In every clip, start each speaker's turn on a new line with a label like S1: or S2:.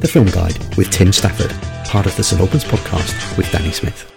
S1: The Film Guide with Tim Stafford, part of the St Albans podcast with Danny Smith.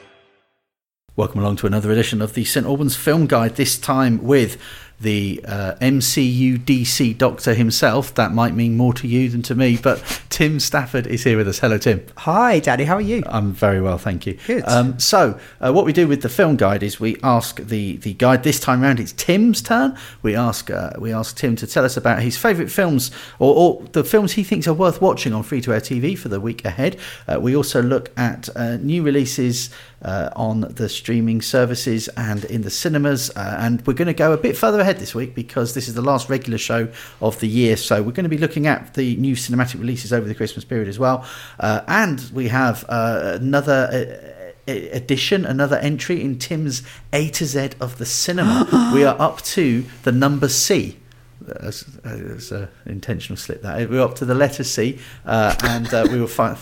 S1: Welcome along to another edition of the St Albans Film Guide, this time with the uh, MCU DC doctor himself. That might mean more to you than to me, but Tim Stafford is here with us. Hello, Tim.
S2: Hi, Danny. How are you?
S1: I'm very well, thank you.
S2: Good.
S1: Um, so, uh, what we do with the film guide is we ask the, the guide this time round. It's Tim's turn. We ask uh, we ask Tim to tell us about his favourite films or, or the films he thinks are worth watching on free to air TV for the week ahead. Uh, we also look at uh, new releases uh, on the streaming services and in the cinemas. Uh, and we're going to go a bit further ahead this week because this is the last regular show of the year. So we're going to be looking at the new cinematic releases over the Christmas period as well. Uh, and we have uh, another. Uh, edition, another entry in Tim's A to Z of the cinema. we are up to the number C. That's, that's an intentional slip. That we're up to the letter C, uh, and uh, we will find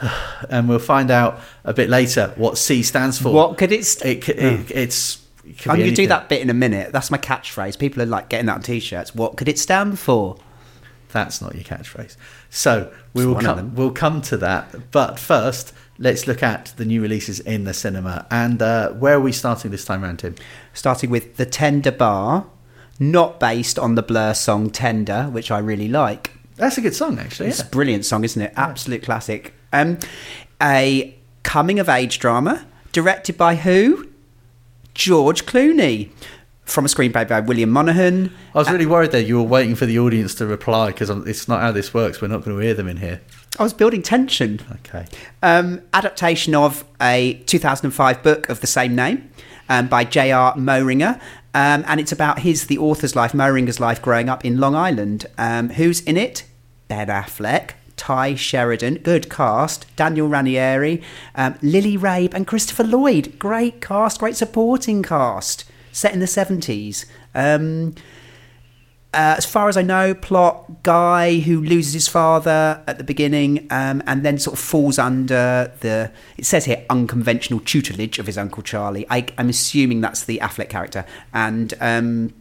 S1: and we'll find out a bit later what C stands for.
S2: What could it? St-
S1: It, it it's.
S2: I'm going to do that bit in a minute. That's my catchphrase. People are like getting that on t-shirts. What could it stand for?
S1: That's not your catchphrase. So we
S2: It's
S1: will come. We'll come to that. But first, let's look at the new releases in the cinema. And uh, where are we starting this time round, Tim?
S2: Starting with the Tender Bar, not based on the Blur song Tender, which I really like.
S1: That's a good song, actually.
S2: It's
S1: yeah.
S2: a brilliant song, isn't it? Absolute classic. Um, a coming of age drama directed by who? George Clooney. From a screenplay by William Monahan.
S1: I was really worried there. You were waiting for the audience to reply because it's not how this works. We're not going to hear them in here.
S2: I was building tension.
S1: Okay.
S2: Um, adaptation of a 2005 book of the same name um, by J.R. Moehringer. Um, and it's about his, the author's life, Moehringer's life growing up in Long Island. Um, who's in it? Ben Affleck, Tye Sheridan, good cast, Daniel Ranieri, um, Lily Rabe, and Christopher Lloyd. Great cast, great supporting cast. Set in the 70s. Um, uh, as far as I know, plot guy who loses his father at the beginning um, and then sort of falls under the, it says here, unconventional tutelage of his Uncle Charlie. I, I'm assuming that's the Affleck character. And. Um,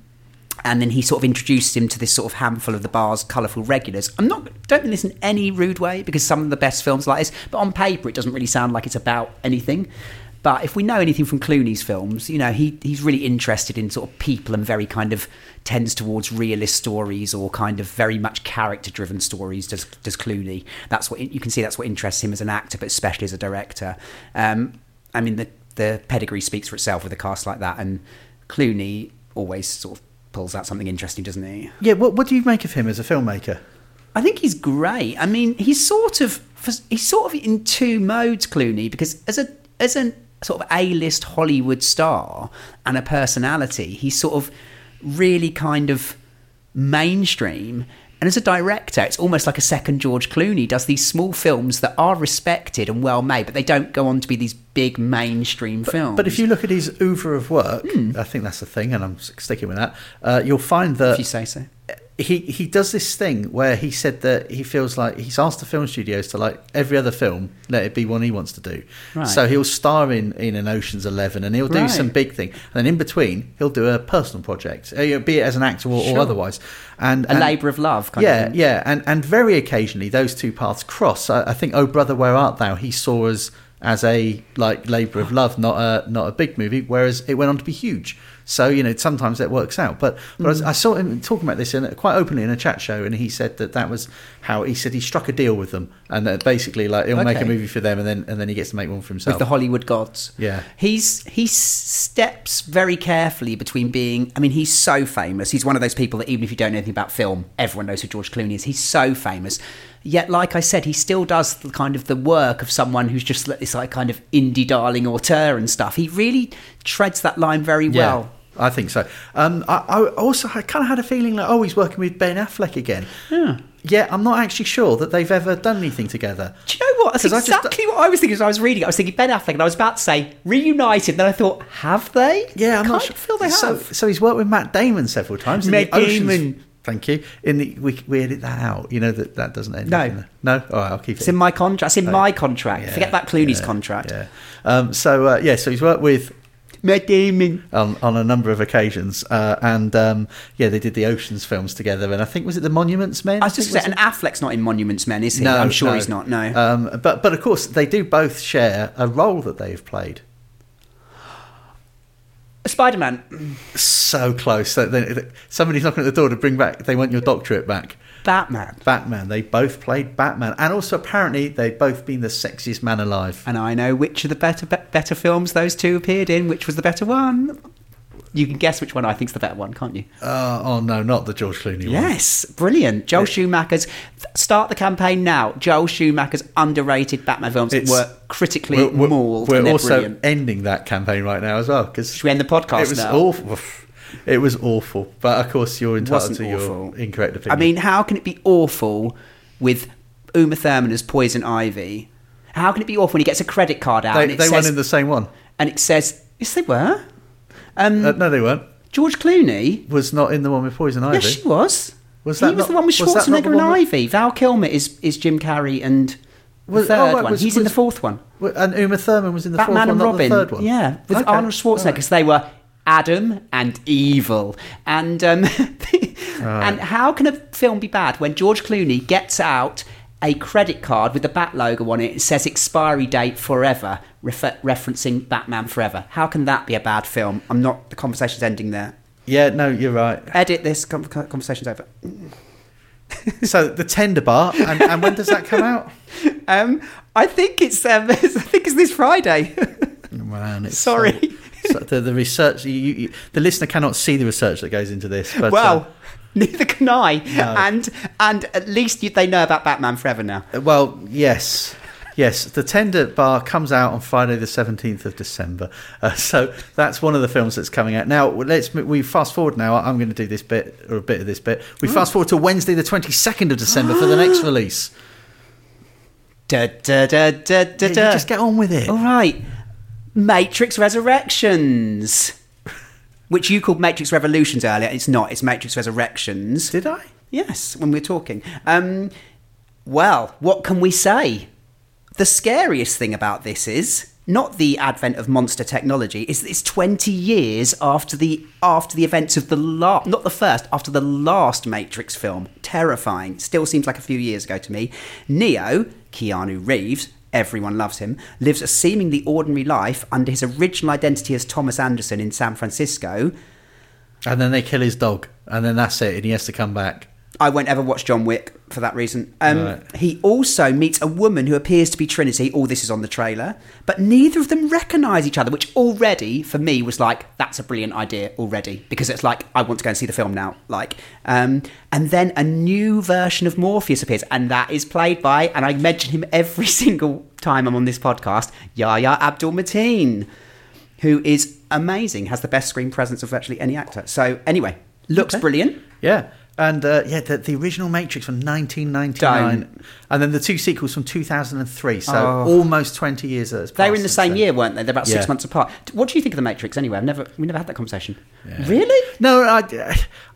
S2: and then he sort of introduces him to this sort of handful of the bar's colourful regulars. I'm not don't mean this in any rude way because some of the best films like this, but on paper it doesn't really sound like it's about anything. But if we know anything from Clooney's films, you know he he's really interested in sort of people and very kind of tends towards realist stories or kind of very much character driven stories. Does does Clooney? That's what you can see. That's what interests him as an actor, but especially as a director. Um, I mean the the pedigree speaks for itself with a cast like that, and Clooney always sort of pulls out something interesting, doesn't he?
S1: Yeah. What What do you make of him as a filmmaker?
S2: I think he's great. I mean, he's sort of he's sort of in two modes, Clooney, because as a as a sort of A list Hollywood star and a personality, he's sort of really kind of mainstream. And as a director, it's almost like a second George Clooney. Does these small films that are respected and well made, but they don't go on to be these big mainstream films.
S1: But if you look at his oeuvre of work, I think that's the thing, and I'm sticking with that. Uh, you'll find that
S2: if you say so.
S1: he he does this thing where he said that he feels like he's asked the film studios to like every other film let it be one he wants to do
S2: Right.
S1: so he'll star in in an oceans 11 and he'll do
S2: Right.
S1: some big thing and then in between he'll do a personal project uh, be it as an actor or, or otherwise and
S2: A
S1: and-
S2: labour of love, kind
S1: yeah
S2: of. thing.
S1: yeah and and very occasionally those two paths cross I, I think oh brother where art thou he saw as as a like labor of love not a not a big movie whereas it went on to be huge so you know sometimes that works out but but I, was- I saw him talking about this in quite openly in a chat show and he said that that was how he said he struck a deal with them and that basically like he'll make a movie for them and then and then he gets to make one for himself
S2: with the Hollywood gods.
S1: Yeah.
S2: he's he steps very carefully between being. I mean, he's so famous. He's one of those people that even if you don't know anything about film, everyone knows who George Clooney is. He's so famous. Yet, like I said, he still does the kind of the work of someone who's just like this like kind of indie darling auteur and stuff. He really treads that line very well.
S1: I think so. Um, I, I also I kind of had a feeling like, oh, he's working with Ben Affleck again.
S2: Yeah.
S1: Yeah, I'm not actually sure that they've ever done anything together.
S2: Do you know what? That's
S1: 'Cause I just-
S2: exactly what I was thinking as I was reading. it. I was thinking Ben Affleck, and I was about to say reunited. Then I thought, have they?
S1: Yeah, I'm
S2: I
S1: not sure.
S2: feel they
S1: so,
S2: have.
S1: so he's worked with Matt Damon several times.
S2: Matt
S1: Oceans-
S2: Damon.
S1: Thank you. In the we, we edit that out. You know that that doesn't end.
S2: No.
S1: up no. All right, I'll keep
S2: It's
S1: it.
S2: in my contract. It's in my contract.
S1: Yeah,
S2: Forget that Clooney's
S1: yeah,
S2: contract.
S1: Yeah. Um, so uh, yeah, so he's worked with
S2: Matt Damon.
S1: on, on a number of occasions, uh, and um, yeah, they did the Ocean's films together, and I think was it the Monuments Men?
S2: I was just saying, and Affleck's not in Monuments Men, is he?
S1: No,
S2: I'm sure
S1: no.
S2: he's not. No.
S1: Um, but but of course they do both share a role that they've played.
S2: Spider Man,
S1: So close they, somebody's knocking at the door to bring back. They want your doctorate back.
S2: Batman.
S1: Batman. They both played Batman, and also apparently they've both been the sexiest man alive.
S2: And I know which of the better be- better films those two appeared in. Which was the better one? You can guess which one I think's the better one, can't you?
S1: Uh, oh no, not the George Clooney one.
S2: Yes, brilliant. Joel Schumacher's start the campaign now. Joel Schumacher's underrated Batman films
S1: It's-
S2: were critically
S1: We're, we're-
S2: mauled.
S1: we're
S2: and they're
S1: also
S2: brilliant.
S1: ending that campaign right now as well because
S2: Should we end the podcast
S1: it was
S2: now?
S1: awful. It was awful, but of course you're entitled
S2: wasn't
S1: to
S2: awful.
S1: your incorrect opinion.
S2: I mean, how can it be awful with Uma Thurman as Poison Ivy? How can it be awful when he gets a credit card out
S1: they,
S2: and it
S1: they
S2: says
S1: weren't in the same one.
S2: and it says yes they were. Um,
S1: Uh, no, they weren't.
S2: George Clooney.
S1: Was not in the one with Poison Ivy.
S2: Yes, she was.
S1: Was
S2: he
S1: that
S2: was the one with
S1: was that not
S2: Schwarzenegger
S1: the
S2: and
S1: with-
S2: Ivy. Val Kilmer is is Jim Carrey and the third
S1: oh, right,
S2: one.
S1: was-
S2: He's in the fourth one.
S1: And Uma Thurman was in the
S2: Batman
S1: fourth
S2: and
S1: one,
S2: Robin.
S1: the third one.
S2: Yeah, with
S1: Okay,
S2: Arnold Schwarzenegger. Because they were Adam and evil. And um, and how can a film be bad when George Clooney gets out a credit card with the Bat logo on it? It says expiry date forever, refer- referencing Batman Forever. How can that be a bad film? I'm not. The conversation's ending there.
S1: Yeah, no, you're right.
S2: Edit this. Con- con- conversation's over.
S1: So the Tender Bar, and, and when does that come out?
S2: Um, I think it's. Um, I think it's this Friday.
S1: Man, it's
S2: Sorry.
S1: so- so the, the research, you, you, the listener cannot see the research that goes into this. But,
S2: well, neither can I.
S1: No.
S2: And and at least they know about Batman Forever now.
S1: uh, well, yes, yes. The Tender Bar comes out on Friday, the seventeenth of December. Uh, so that's one of the films that's coming out now. Let's we fast forward now. I'm going to do this bit or a bit of this bit. We fast forward to Wednesday, the twenty second of December for the next release.
S2: Da, da, da, da, da,
S1: Yeah,
S2: da.
S1: just get on with it.
S2: All right. Matrix Resurrections. Which you called Matrix Revolutions earlier. It's not. It's Matrix Resurrections.
S1: Did I?
S2: Yes, when we were talking. Um, well, what can we say? The scariest thing about this is not the advent of monster technology. Is it's twenty years after the after the events of the last, not the first, after the last Matrix film. Terrifying. Still seems like a few years ago to me. Neo, Keanu Reeves. Everyone loves him. Lives a seemingly ordinary life under his original identity as Thomas Anderson in San Francisco.
S1: And then they kill his dog, and then that's it, and he has to come back.
S2: I won't ever watch John Wick for that reason. Um,
S1: Right.
S2: He also meets a woman who appears to be Trinity. All this is on the trailer, but neither of them recognise each other, which already for me was like that's a brilliant idea already because it's like I want to go and see the film now. Like, um, and then a new version of Morpheus appears, and that is played by, and I mention him every single time I'm on this podcast, Yahya Abdul Mateen, who is amazing, has the best screen presence of virtually any actor. So anyway, looks
S1: Okay.
S2: brilliant.
S1: Yeah. And uh, yeah, the, the original Matrix from 1999,
S2: Don't.
S1: and then the two sequels from 2003. So
S2: Oh.
S1: almost 20 years.
S2: They were in the same
S1: then.
S2: year, weren't they? They're about six months apart. What do you think of the Matrix anyway? I've never, we never had that conversation. Really?
S1: No, I,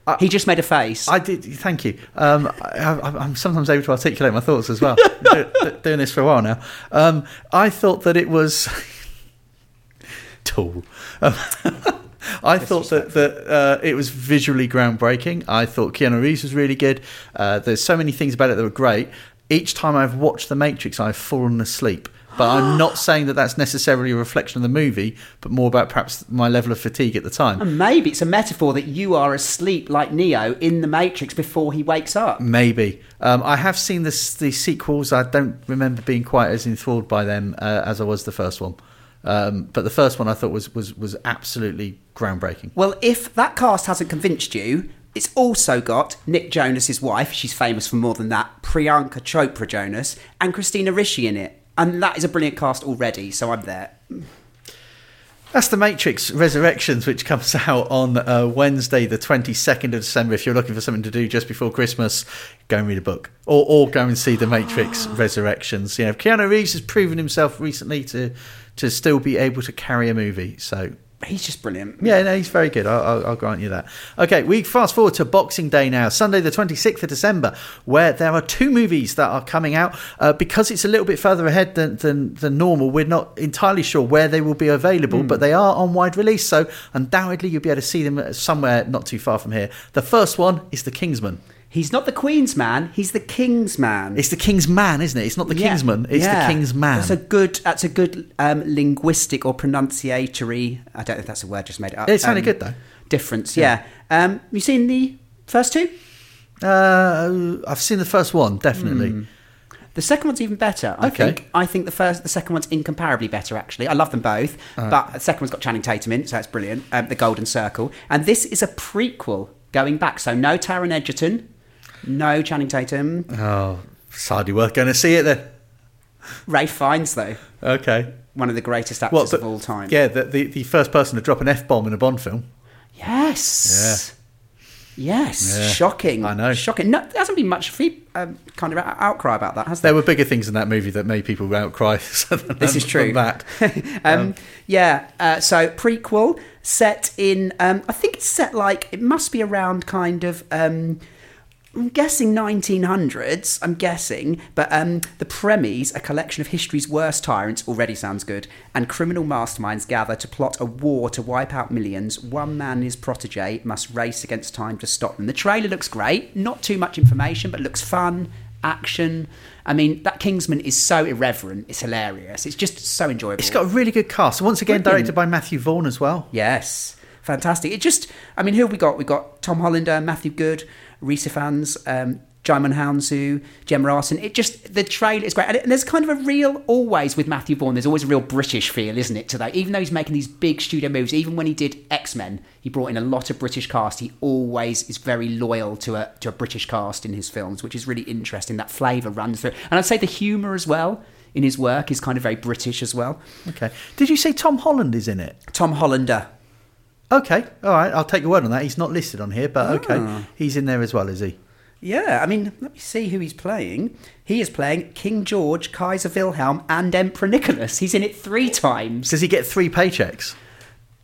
S1: I,
S2: He just made a face.
S1: I did. Thank you. Um, I, I, I'm sometimes able to articulate my thoughts as well. Do- do- doing this for a while now. Um, I thought that it was tall. Um, I thought that that uh, it was visually groundbreaking. I thought Keanu Reeves was really good. Uh, there's so many things about it that were great. Each time I've watched The Matrix, I've fallen asleep. But I'm not saying that that's necessarily a reflection of the movie, but more about perhaps my level of fatigue at the time.
S2: and maybe it's a metaphor that you are asleep like Neo in the Matrix before he wakes up.
S1: Maybe. Um, I have seen this, the sequels. I don't remember being quite as enthralled by them uh, as I was the first one. Um, but the first one I thought was, was, was absolutely groundbreaking.
S2: Well, if that cast hasn't convinced you, it's also got Nick Jonas's wife. She's famous for more than that. Priyanka Chopra Jonas and Christina Ricci in it, and that is a brilliant cast already. So I'm there.
S1: That's The Matrix Resurrections, which comes out on uh, Wednesday, the 22nd of December. If you're looking for something to do just before Christmas, go and read a book. Or, or go and see The Matrix Resurrections. You know, Keanu Reeves has proven himself recently to, to still be able to carry a movie. So
S2: He's just brilliant.
S1: Yeah, no, he's very good. I'll, I'll, I'll grant you that. Okay, we fast forward to Boxing Day now, Sunday the 26th of December, where there are two movies that are coming out. Uh, because it's a little bit further ahead than, than, than normal, we're not entirely sure where they will be available, but they are on wide release, so undoubtedly you'll be able to see them somewhere not too far from here. The first one is The Kingsman.
S2: He's not the Queen's man. He's the King's man.
S1: It's the King's Man, isn't it? It's not the
S2: Yeah,
S1: Kingsman, it's
S2: yeah.
S1: the King's Man.
S2: That's a good. That's a good um, linguistic or pronunciatory. I don't know if that's a word. Just made it up.
S1: It sounded
S2: um,
S1: good, though.
S2: Difference. Yeah. Um, you seen the first two?
S1: Uh, I've seen the first one, definitely.
S2: The second one's even better. I
S1: Okay.
S2: think. I think the first, the second one's incomparably better. Actually, I love them both.
S1: Uh.
S2: But the second one's got Channing Tatum in, so that's brilliant. Um, the Golden Circle, and this is a prequel going back. So no Taron Egerton, no Channing Tatum.
S1: Oh, it's hardly worth going to see it then.
S2: Ralph Fiennes, though,
S1: Okay.
S2: one of the greatest actors of all time.
S1: Yeah, the, the, the first person to drop an F bomb in a Bond film.
S2: Yes. Yeah. Yes.
S1: Yeah.
S2: Shocking.
S1: I know.
S2: Shocking. No, there hasn't been much um, kind of outcry about that, has
S1: There
S2: there?
S1: were bigger things in that movie that made people outcry. than-
S2: This is true.
S1: That.
S2: um, yeah. Uh, so prequel set in. Um, I think it's set like it must be around kind of. I'm guessing 1900s. I'm guessing, but um, the premise, a collection of history's worst tyrants, already sounds good. And criminal masterminds gather to plot a war to wipe out millions. One man and his protege must race against time to stop them. The trailer looks great. Not too much information, but looks fun. Action. I mean, that Kingsman is so irreverent. It's hilarious. It's just so enjoyable.
S1: It's got a really good cast. Once again,
S2: Brilliant.
S1: directed by Matthew Vaughn as well.
S2: Yes, fantastic. It just, I mean, who have we got? We've got Tom Hollander, Matthew Goode, Rhys Ifans, um, Djimon Hounsou, Gemma Arterton. It just, the trailer is great. And, there's kind of a real, always with Matthew Vaughn, there's always a real British feel, isn't it, to that? Even though he's making these big studio moves, even when he did X Men, he brought in a lot of British cast. He always is very loyal to a, to a British cast in his films, which is really interesting. That flavour runs through. And I'd say the humour as well in his work is kind of very British as well.
S1: Okay. Did you say Tom Holland is in it?
S2: Tom Hollander.
S1: Okay. All right. I'll take your word on that. He's not listed on here, but okay.
S2: Ah.
S1: He's in there as well, is he?
S2: Yeah, I mean, let me see who he's playing. He is playing King George, Kaiser Wilhelm, and Emperor Nicholas. He's in it three times.
S1: Does he get three paychecks?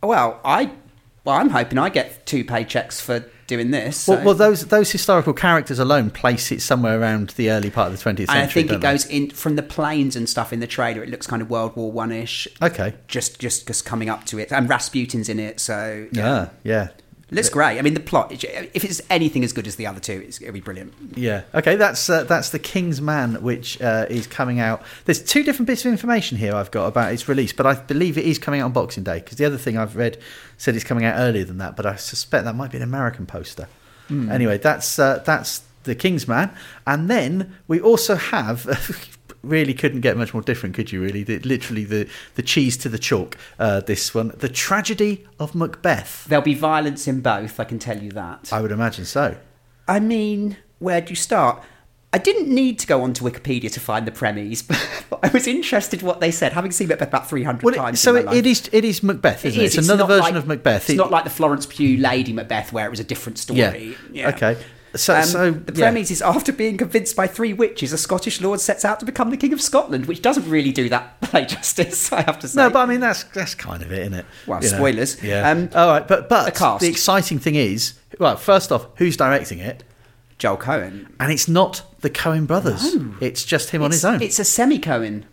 S2: Well, I, well, I'm hoping I get two paychecks for doing this.
S1: Well,
S2: so-
S1: well, those those historical characters alone place it somewhere around the early part of the 20th century.
S2: and I think it
S1: they?
S2: goes in from the planes and stuff in the trailer. It looks kind of World War One ish.
S1: Okay.
S2: Just, just, just coming up to it, and Rasputin's in it, so
S1: Yeah. Ah, yeah.
S2: Looks great. I mean, the plot. If it's anything as good as the other two, it's, it'll be brilliant.
S1: Yeah. Okay. That's uh, that's the King's Man, which uh, is coming out. There's two different bits of information here I've got about its release, but I believe it is coming out on Boxing Day because the other thing I've read said it's coming out earlier than that, but I suspect that might be an American poster. Anyway, that's uh, that's the King's Man, and then we also have. Really couldn't get much more different, could you? Really, the, literally the the cheese to the chalk. Uh, this one, the tragedy of Macbeth.
S2: There'll be violence in both. I can tell you that.
S1: I would imagine so.
S2: I mean, where do you start? I didn't need to go onto Wikipedia to find the premise, but I was interested what they said, having seen it about 300
S1: Well,
S2: times.
S1: so it, it is it is Macbeth, isn't it?
S2: is.
S1: It's, another version
S2: like-
S1: of Macbeth.
S2: It's
S1: It-
S2: not like the Florence Pugh Lady Macbeth, where it was a different story.
S1: Yeah. Okay. So,
S2: Um,
S1: so
S2: the
S1: yeah.
S2: premise is after being convinced by three witches, a Scottish lord sets out to become the king of Scotland, which doesn't really do that play justice, I have to say.
S1: No, but I mean that's that's kind of it, isn't it?
S2: Well,
S1: You know?
S2: spoilers.
S1: Yeah.
S2: Um,
S1: All right, but but
S2: the cast.
S1: exciting thing is, well, first off, who's directing it?
S2: Joel Coen.
S1: And it's not the Coen brothers. It's just him on his own.
S2: It's a semi-Cohen.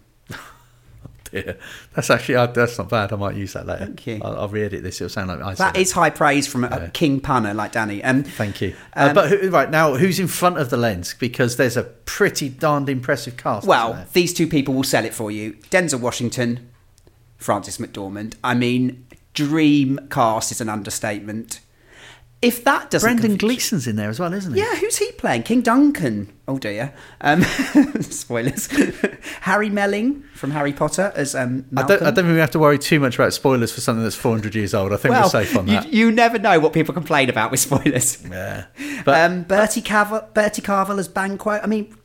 S1: Yeah. That's actually uh, that's not bad. I might use that later.
S2: Thank you.
S1: I'll, I'll re-edit this. It'll sound like I said
S2: That
S1: it.
S2: is high praise from a,
S1: Yeah.
S2: king punner like Danny. Um,
S1: Thank you. uh,
S2: Um,
S1: but who, right now, who's in front of the lens? Because there's a pretty darned impressive cast.
S2: Well, these two people will sell it for you. Denzel Washington, Frances McDormand. I mean, dream cast is an understatement. If that doesn't
S1: Brendan Gleeson's in there as well, isn't he?
S2: Yeah, who's he playing? King Duncan. Oh dear. Um, spoilers. Harry Melling from Harry Potter as um,
S1: I don't, I don't think we have to worry too much about spoilers for something that's 400 years old. I think
S2: well,
S1: we're safe on
S2: you,
S1: that.
S2: you never know what people complain about with spoilers.
S1: yeah. But
S2: um, Bertie Carvel, Bertie Carvel as Banquo. I mean,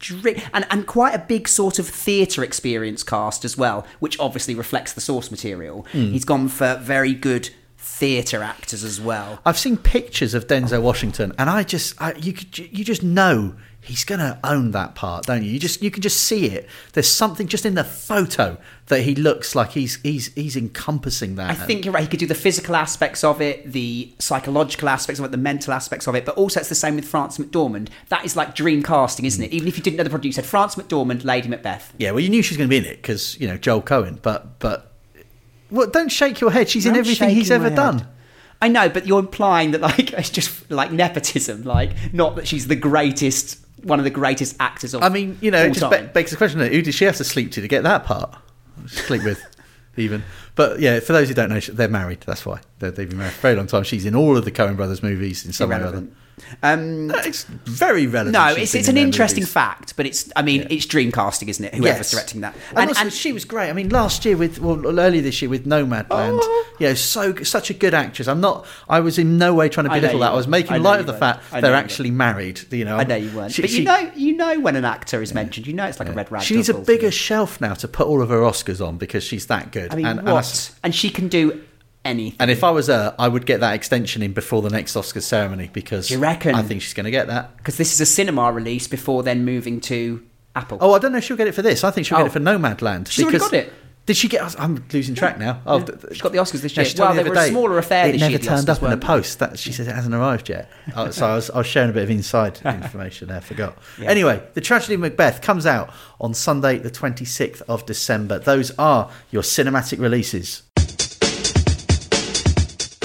S2: and and quite a big sort of theatre experience cast as well, which obviously reflects the source material.
S1: Hmm.
S2: He's gone for very good theatre actors as well.
S1: I've seen pictures of Denzel Washington, and I just, I, you could, you just know he's going to own that part, don't you? You just you can just see it. There's something just in the photo that he looks like he's he's he's encompassing that.
S2: I think you're right. He could do the physical aspects of it, the psychological aspects of it, the mental aspects of it, but also it's the same with Frances McDormand. That is like dream casting, isn't it? Mm. Even if you didn't know the producer, you said Frances McDormand, Lady Macbeth.
S1: yeah, well, you knew she was going to be in it because you know Joel Coen, but but well, don't shake your head. She's in everything he's ever done.
S2: head. I know, but you're implying that like it's just like nepotism, like not that she's the greatest, one of the greatest actors of.
S1: I mean, you know, it just be- begs the question: Who did she have to sleep to to get that part? Sleep with, even. But yeah, for those who don't know, they're married. That's why they're, they've been married for a very long time. She's in all of the Coen Brothers movies in some way or other.
S2: Um,
S1: It's very relevant.
S2: no,
S1: she's
S2: it's an interesting
S1: movies.
S2: fact, but it's I mean it's dream casting, isn't it? Whoever's
S1: Yes.
S2: directing that,
S1: And, also, she was great. I mean, last year with well, earlier this year with Nomadland,
S2: Oh.
S1: you know, so such a good actress. I'm not. I was in no way trying to belittle that. I was making
S2: I
S1: light of the
S2: weren't.
S1: fact they're actually married. You know,
S2: I know you weren't,
S1: She-
S2: but you
S1: she-
S2: know you know when an actor is mentioned, you know it's like a red rag.
S1: She needs a bigger shelf now to put all of her Oscars on because she's that good.
S2: I mean,
S1: and,
S2: what?
S1: and
S2: And, she can do anything.
S1: And if I was her, I would get that extension in before the next Oscars ceremony because
S2: You reckon?
S1: I think she's going to get that.
S2: because this is a cinema release before then moving to Apple.
S1: Oh, I don't know if she'll get it for this. I think she'll
S2: Oh.
S1: get it oh. for Nomadland.
S2: She's already
S1: because-
S2: got it.
S1: Did she get? I'm losing track now. Oh, th-
S2: She got the Oscars this
S1: no,
S2: year.
S1: she told
S2: Well,
S1: me
S2: they
S1: the
S2: were a
S1: day,
S2: smaller affair
S1: It
S2: this
S1: never
S2: year, the
S1: turned
S2: Oscars,
S1: up in the
S2: weren't they?
S1: post. That she says it hasn't arrived yet. Oh, so I was, I was sharing a bit of inside information there. I forgot. Anyway, the tragedy of Macbeth comes out on Sunday, the 26th of December. Those are your cinematic releases.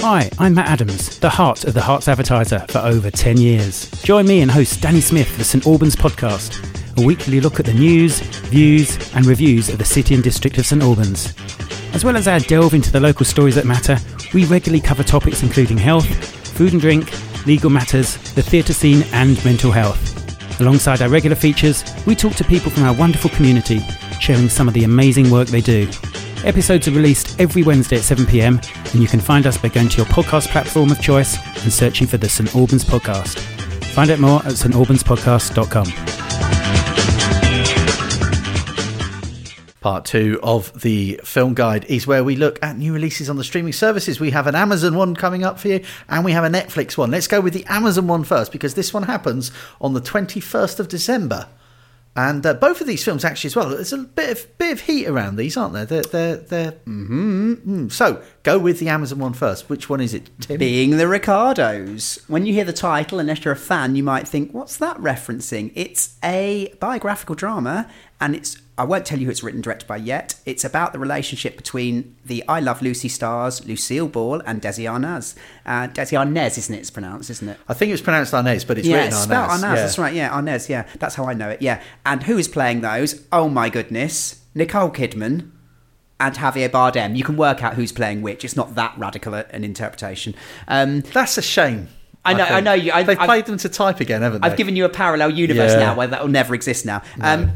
S3: Hi, I'm Matt Adams, the heart of the Herts Advertiser for over 10 years. Join me and host Danny Smith for St Albans Podcast, a weekly look at the news, views, and reviews of the city and district of St Albans. As well as our delve into the local stories that matter, we regularly cover topics including health, food and drink, legal matters, the theatre scene, and mental health. Alongside our regular features, we talk to people from our wonderful community, sharing some of the amazing work they do. Episodes are released every Wednesday at 7pm, and you can find us by going to your podcast platform of choice and searching for the St Albans Podcast. Find out more at stalbanspodcast.com.
S1: Part two of the film guide is where we look at new releases on the streaming services. We have an Amazon one coming up for you, and we have a Netflix one. Let's go with the Amazon one first because this one happens on the 21st of December. And uh, both of these films, actually, as well. There's a bit of bit of heat around these, aren't there? They're they're, they're mm, mm. so go with the Amazon one first. Which one is it, Tim?
S2: Being the Ricardos. When you hear the title, unless you're a fan, you might think, what's that referencing? It's a biographical drama, and it's I won't tell you who it's written directed by yet. It's about the relationship between the I Love Lucy stars Lucille Ball and Desi Arnaz. Uh, Desi Arnaz, isn't it? It's pronounced, isn't it?
S1: I think it was pronounced Arnaz, but it's
S2: yeah,
S1: written
S2: it's
S1: Arnaz.
S2: spelled Arnaz.
S1: yeah.
S2: That's right. Yeah, Arnaz. Yeah, that's how I know it. Yeah, and who is playing those? Oh my goodness, Nicole Kidman and Javier Bardem. You can work out who's playing which. It's not that radical an interpretation. Um,
S1: That's a shame.
S2: I know-
S1: think.
S2: I know you- I-
S1: They've
S2: I've-
S1: played them to type again, haven't they?
S2: I've given you a parallel universe
S1: Yeah.
S2: now where that will never exist now. Um,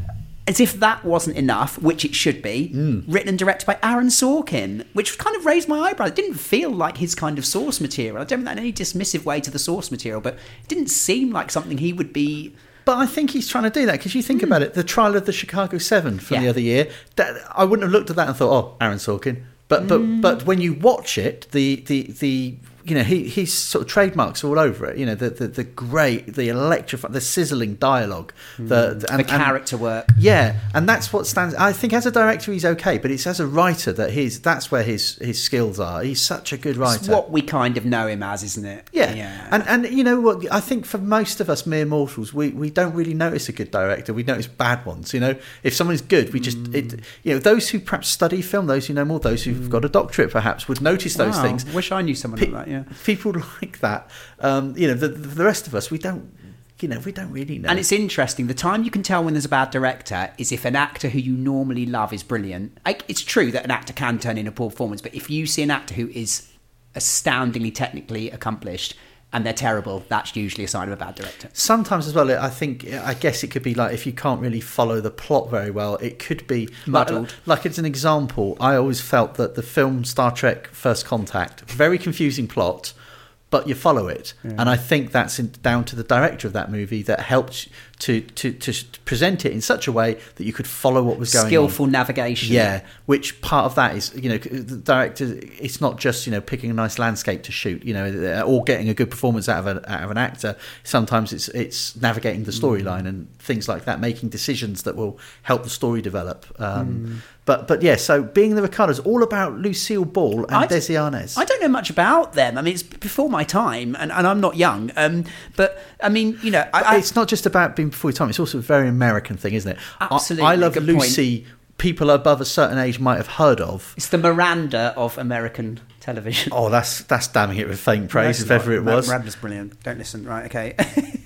S2: as if that wasn't enough, which it should be,
S1: Hmm.
S2: written and directed by Aaron Sorkin, which kind of raised my eyebrow. It didn't feel like his kind of source material. I don't mean that in any dismissive way to the source material, but it didn't seem like something he would be.
S1: But I think he's trying to do that because you think about it, the trial of the Chicago Seven from.
S2: Yeah.
S1: the other year. That I wouldn't have looked at that and thought, oh, Aaron Sorkin. But but
S2: Hmm.
S1: but when you watch it, the the the you know he his sort of trademarks all over it. You know the the, the great, the electrifying, the sizzling dialogue, the, the
S2: Hmm. the character work.
S1: yeah, and that's what stands. I think as a director he's okay, but it's as a writer that he's that's where his his skills are. He's such a good writer.
S2: It's what we kind of know him as, isn't it?
S1: Yeah. And and you know what? I think for most of us mere mortals, we, we don't really notice a good director. We notice bad ones. You know, if someone's good, we just it. You know, those who perhaps study film, those who know more, those who've got a doctorate, perhaps would notice those
S2: Wow,
S1: things.
S2: Wish I knew someone
S1: Pe-
S2: like that. Yeah.
S1: People like that. Um, you know, the the rest of us, we don't. You know, we don't really know.
S2: And it's interesting. The time you can tell when there's a bad director is if an actor who you normally love is brilliant. Like, it's true that an actor can turn in a poor performance, but if you see an actor who is astoundingly technically accomplished and they're terrible, that's usually a sign of a bad director.
S1: Sometimes as well, I think I guess it could be like if you can't really follow the plot very well, it could be
S2: Muddled.
S1: Like, like as an example, I always felt that the film Star Trek: First Contact, very confusing plot, but you follow it. And I think that's in, down to the director of that movie that helped to, to, to present it in such a way that you could follow what was going on.
S2: Skillful navigation.
S1: Yeah, which part of that is you know the director. It's not just you know picking a nice landscape to shoot, you know, uh, or getting a good performance out of a, out of an actor. Sometimes it's it's navigating the mm. storyline and things like that, making decisions that will help the story develop. Um, mm. But but yeah, so being the Ricardos, all about Lucille Ball and
S2: I
S1: Desi Arnaz.
S2: I don't know much about them. I mean, it's before my time, and, and I'm not young. Um, but I mean, you know, I, I,
S1: it's not just about being before your time. It's also a very American thing, isn't it?
S2: Absolutely,
S1: I, love
S2: good point.
S1: Lucy. People above a certain age might have heard of.
S2: it's the Miranda of American television.
S1: Oh, that's that's damning it with faint praise, if ever it was.
S2: Miranda's brilliant. Don't listen. Right? Okay.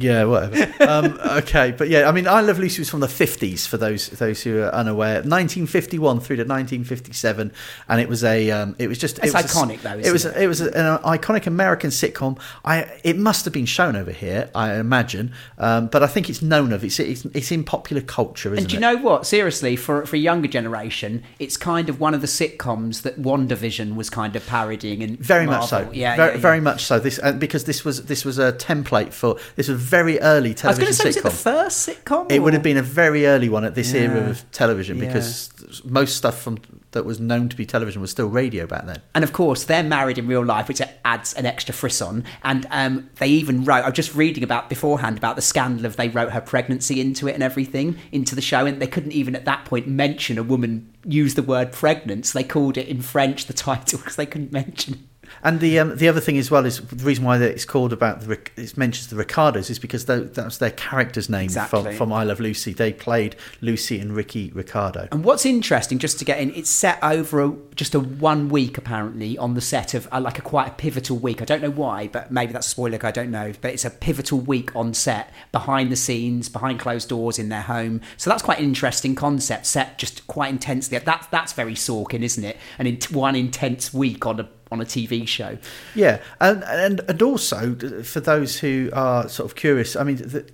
S1: Yeah, whatever. um, okay, but yeah, I mean, I Love Lucy was from the fifties for those those who are unaware. Nineteen fifty one through to nineteen fifty seven, and it was a um, it was just
S2: It's
S1: it was a-
S2: iconic, though,
S1: it was
S2: it?
S1: it was an iconic American sitcom. I it must have been shown over here, I imagine, um, but I think it's known of. It's it's, it's in popular culture, isn't
S2: And do you
S1: it?
S2: know what? Seriously, for for a younger generation, it's kind of one of the sitcoms that WandaVision was kind of parodying. And
S1: Very much so.
S2: Yeah,
S1: very,
S2: yeah, yeah.
S1: very much so. This because this was this was a template for this was very early
S2: I was going
S1: television
S2: to say, was it
S1: sitcom.
S2: the first sitcom?
S1: It would have been a very early one at this era of television
S2: Yeah.
S1: because most stuff from that was known to be television was still radio back then.
S2: And of course, they're married in real life, which adds an extra frisson. And um, they even wrote, I was just reading about beforehand about the scandal of they wrote her pregnancy into it and everything, into the show. And they couldn't even at that point mention a woman use the word pregnant. So they called it in French the title because they couldn't mention it.
S1: And the um, the other thing as well is the reason why it's called about the it mentions the Ricardos is because that's their character's name
S2: Exactly.
S1: from, from I Love Lucy. They played Lucy and Ricky Ricardo.
S2: And what's interesting, just to get in, it's set over a, just a one week apparently on the set of uh, like a quite a pivotal week. I don't know why, but maybe that's a spoiler. I don't know, but it's a pivotal week on set, behind the scenes, behind closed doors in their home. So that's quite an interesting concept, set just quite intensely. That's that's very Sorkin, isn't it? And in one intense week on a on a TV show.
S1: Yeah, and and and also for those who are sort of curious, I mean, the,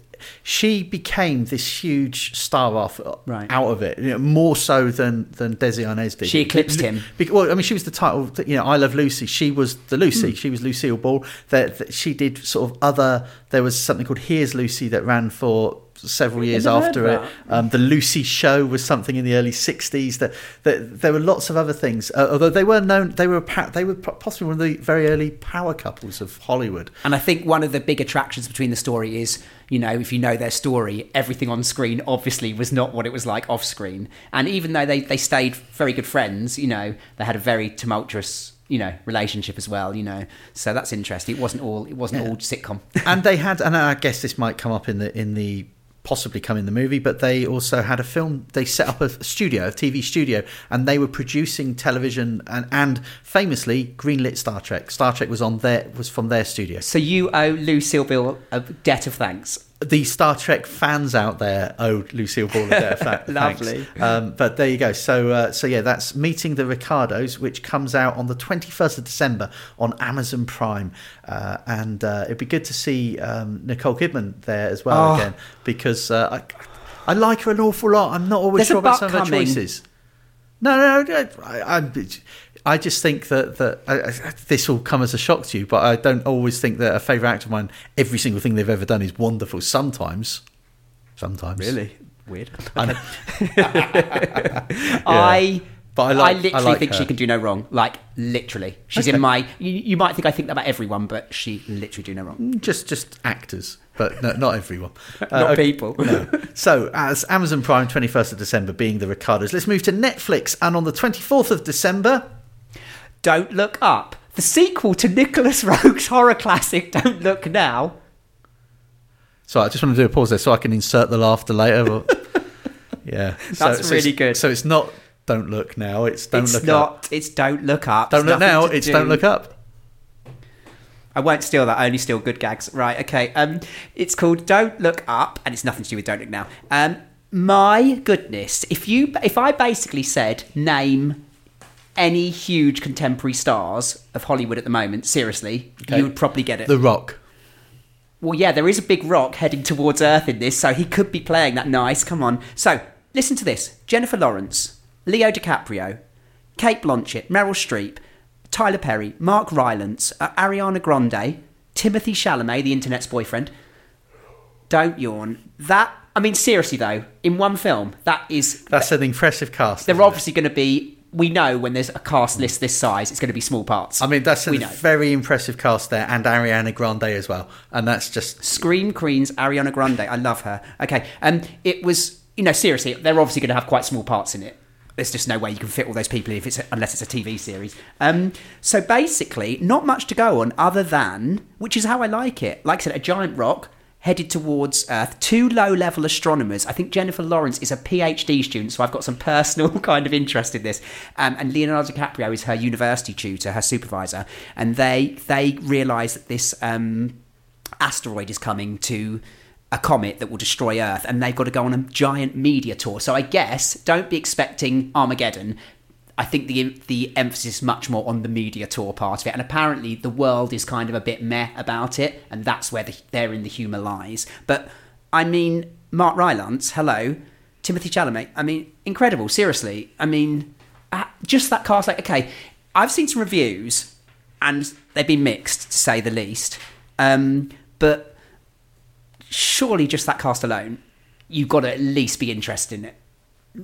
S1: she became this huge star off
S2: Right.
S1: out of it, you know, more so than than Desi Arnaz did.
S2: She eclipsed him.
S1: Well, I mean, she was the title. You know, I love Lucy. She was the Lucy.
S2: Hmm.
S1: She was Lucille Ball. That that she did sort of other. There was something called Here's Lucy that ran for several years after it. Um, the Lucy Show was something in the early '60s. That, that there were lots of other things. Uh, although they were known, they were they were possibly one of the very early power couples of Hollywood.
S2: And I think one of the big attractions between the story is, you know, if you know their story, everything on screen obviously was not what it was like off screen. And even though they, they stayed very good friends, you know, they had a very tumultuous, you know, relationship as well, you know. So that's interesting. It wasn't all it wasn't all sitcom.
S1: and they had, and I guess this might come up in the in the possibly come in the movie, but they also had a film. They set up a studio, a TV studio, and they were producing television and and famously greenlit Star Trek. Star Trek was on their was from their studio.
S2: so you owe Lucille Bill a debt of thanks.
S1: The Star Trek fans out there owe Lucille Ball a debt of thanks.
S2: Lovely.
S1: Um, but there you go. So uh, so yeah, that's meeting the Ricardos, which comes out on the twenty first of December on Amazon Prime, uh, and uh, it'd be good to see um, Nicole Kidman there as well
S2: Oh.
S1: again because uh, I I like her an awful lot. I'm not always
S2: There's
S1: sure about some of her choices. No, no, no. I, I, I just think that that I, I, this will come as a shock to you, but I don't always think that a favourite actor of mine, every single thing they've ever done is wonderful. Sometimes, sometimes, really
S2: Weird.
S1: I know.
S2: I
S1: But I like- I
S2: literally
S1: like
S2: think
S1: her.
S2: she can do no wrong. Like literally. She's
S1: Okay.
S2: in my you, you might think I think that about everyone, but she literally do no wrong.
S1: just just actors, but no, not everyone. Uh,
S2: Not
S1: okay.
S2: people.
S1: No. So, as Amazon Prime, 21st of December being the Ricardos, let's move to Netflix. And on the 24th of December,
S2: Don't Look Up. The sequel to Nicholas Rogue's horror classic Don't Look Now.
S1: So I just want to do a pause there so I can insert the laughter later. Yeah, so,
S2: That's
S1: so
S2: really good.
S1: So it's not "Don't Look Now." It's "Don't
S2: it's
S1: Look
S2: not
S1: Up."
S2: it's Don't Look Up.
S1: Don't
S2: It's
S1: look now. It's
S2: do-
S1: "Don't Look Up."
S2: I won't steal that. I only steal good gags. Right, okay. Um it's called Don't Look Up and it's nothing to do with Don't Look Now. Um my goodness, if you if I basically said name any huge contemporary stars of Hollywood at the moment, seriously,
S1: Okay.
S2: you would probably get it.
S1: The Rock.
S2: Well, yeah, there is a big rock heading towards Earth in this, so he could be playing that nice. Come on. So, listen to this Jennifer Lawrence, Leo DiCaprio, Cate Blanchett, Meryl Streep, Tyler Perry, Mark Rylance, uh, Ariana Grande, Timothée Chalamet, the internet's boyfriend. Don't yawn. That I mean, seriously though, in one film, that is
S1: That's an impressive cast.
S2: they're
S1: it?
S2: obviously going to be. We know when there's a cast list this size, it's going to be small parts.
S1: I mean, that's a very impressive cast there, and Ariana Grande as well. And that's just
S2: Scream Queens, Ariana Grande. I love her. Okay, um, it was you know seriously, they're obviously going to have quite small parts in it. There's just no way you can fit all those people if it's unless it's a TV series. Um, so basically, not much to go on other than which is how I like it. Like I said, a giant rock headed towards Earth. Two low-level astronomers. I think Jennifer Lawrence is a PhD student, so I've got some personal kind of interest in this. Um, and Leonardo DiCaprio is her university tutor, her supervisor, and they they realise that this. Um, asteroid is coming to a comet that will destroy Earth, and they've got to go on a giant media tour. So I guess don't be expecting Armageddon. I think the the emphasis is much more on the media tour part of it, and apparently the world is kind of a bit meh about it, and that's where the, therein the humour lies. But I mean, Mark Rylance, hello, Timothée Chalamet. I mean, incredible. Seriously, I mean, uh, just that cast. Like, okay, I've seen some reviews, and they've been mixed to say the least. Um, but surely, just that cast alone, you've got to at least be interested in it.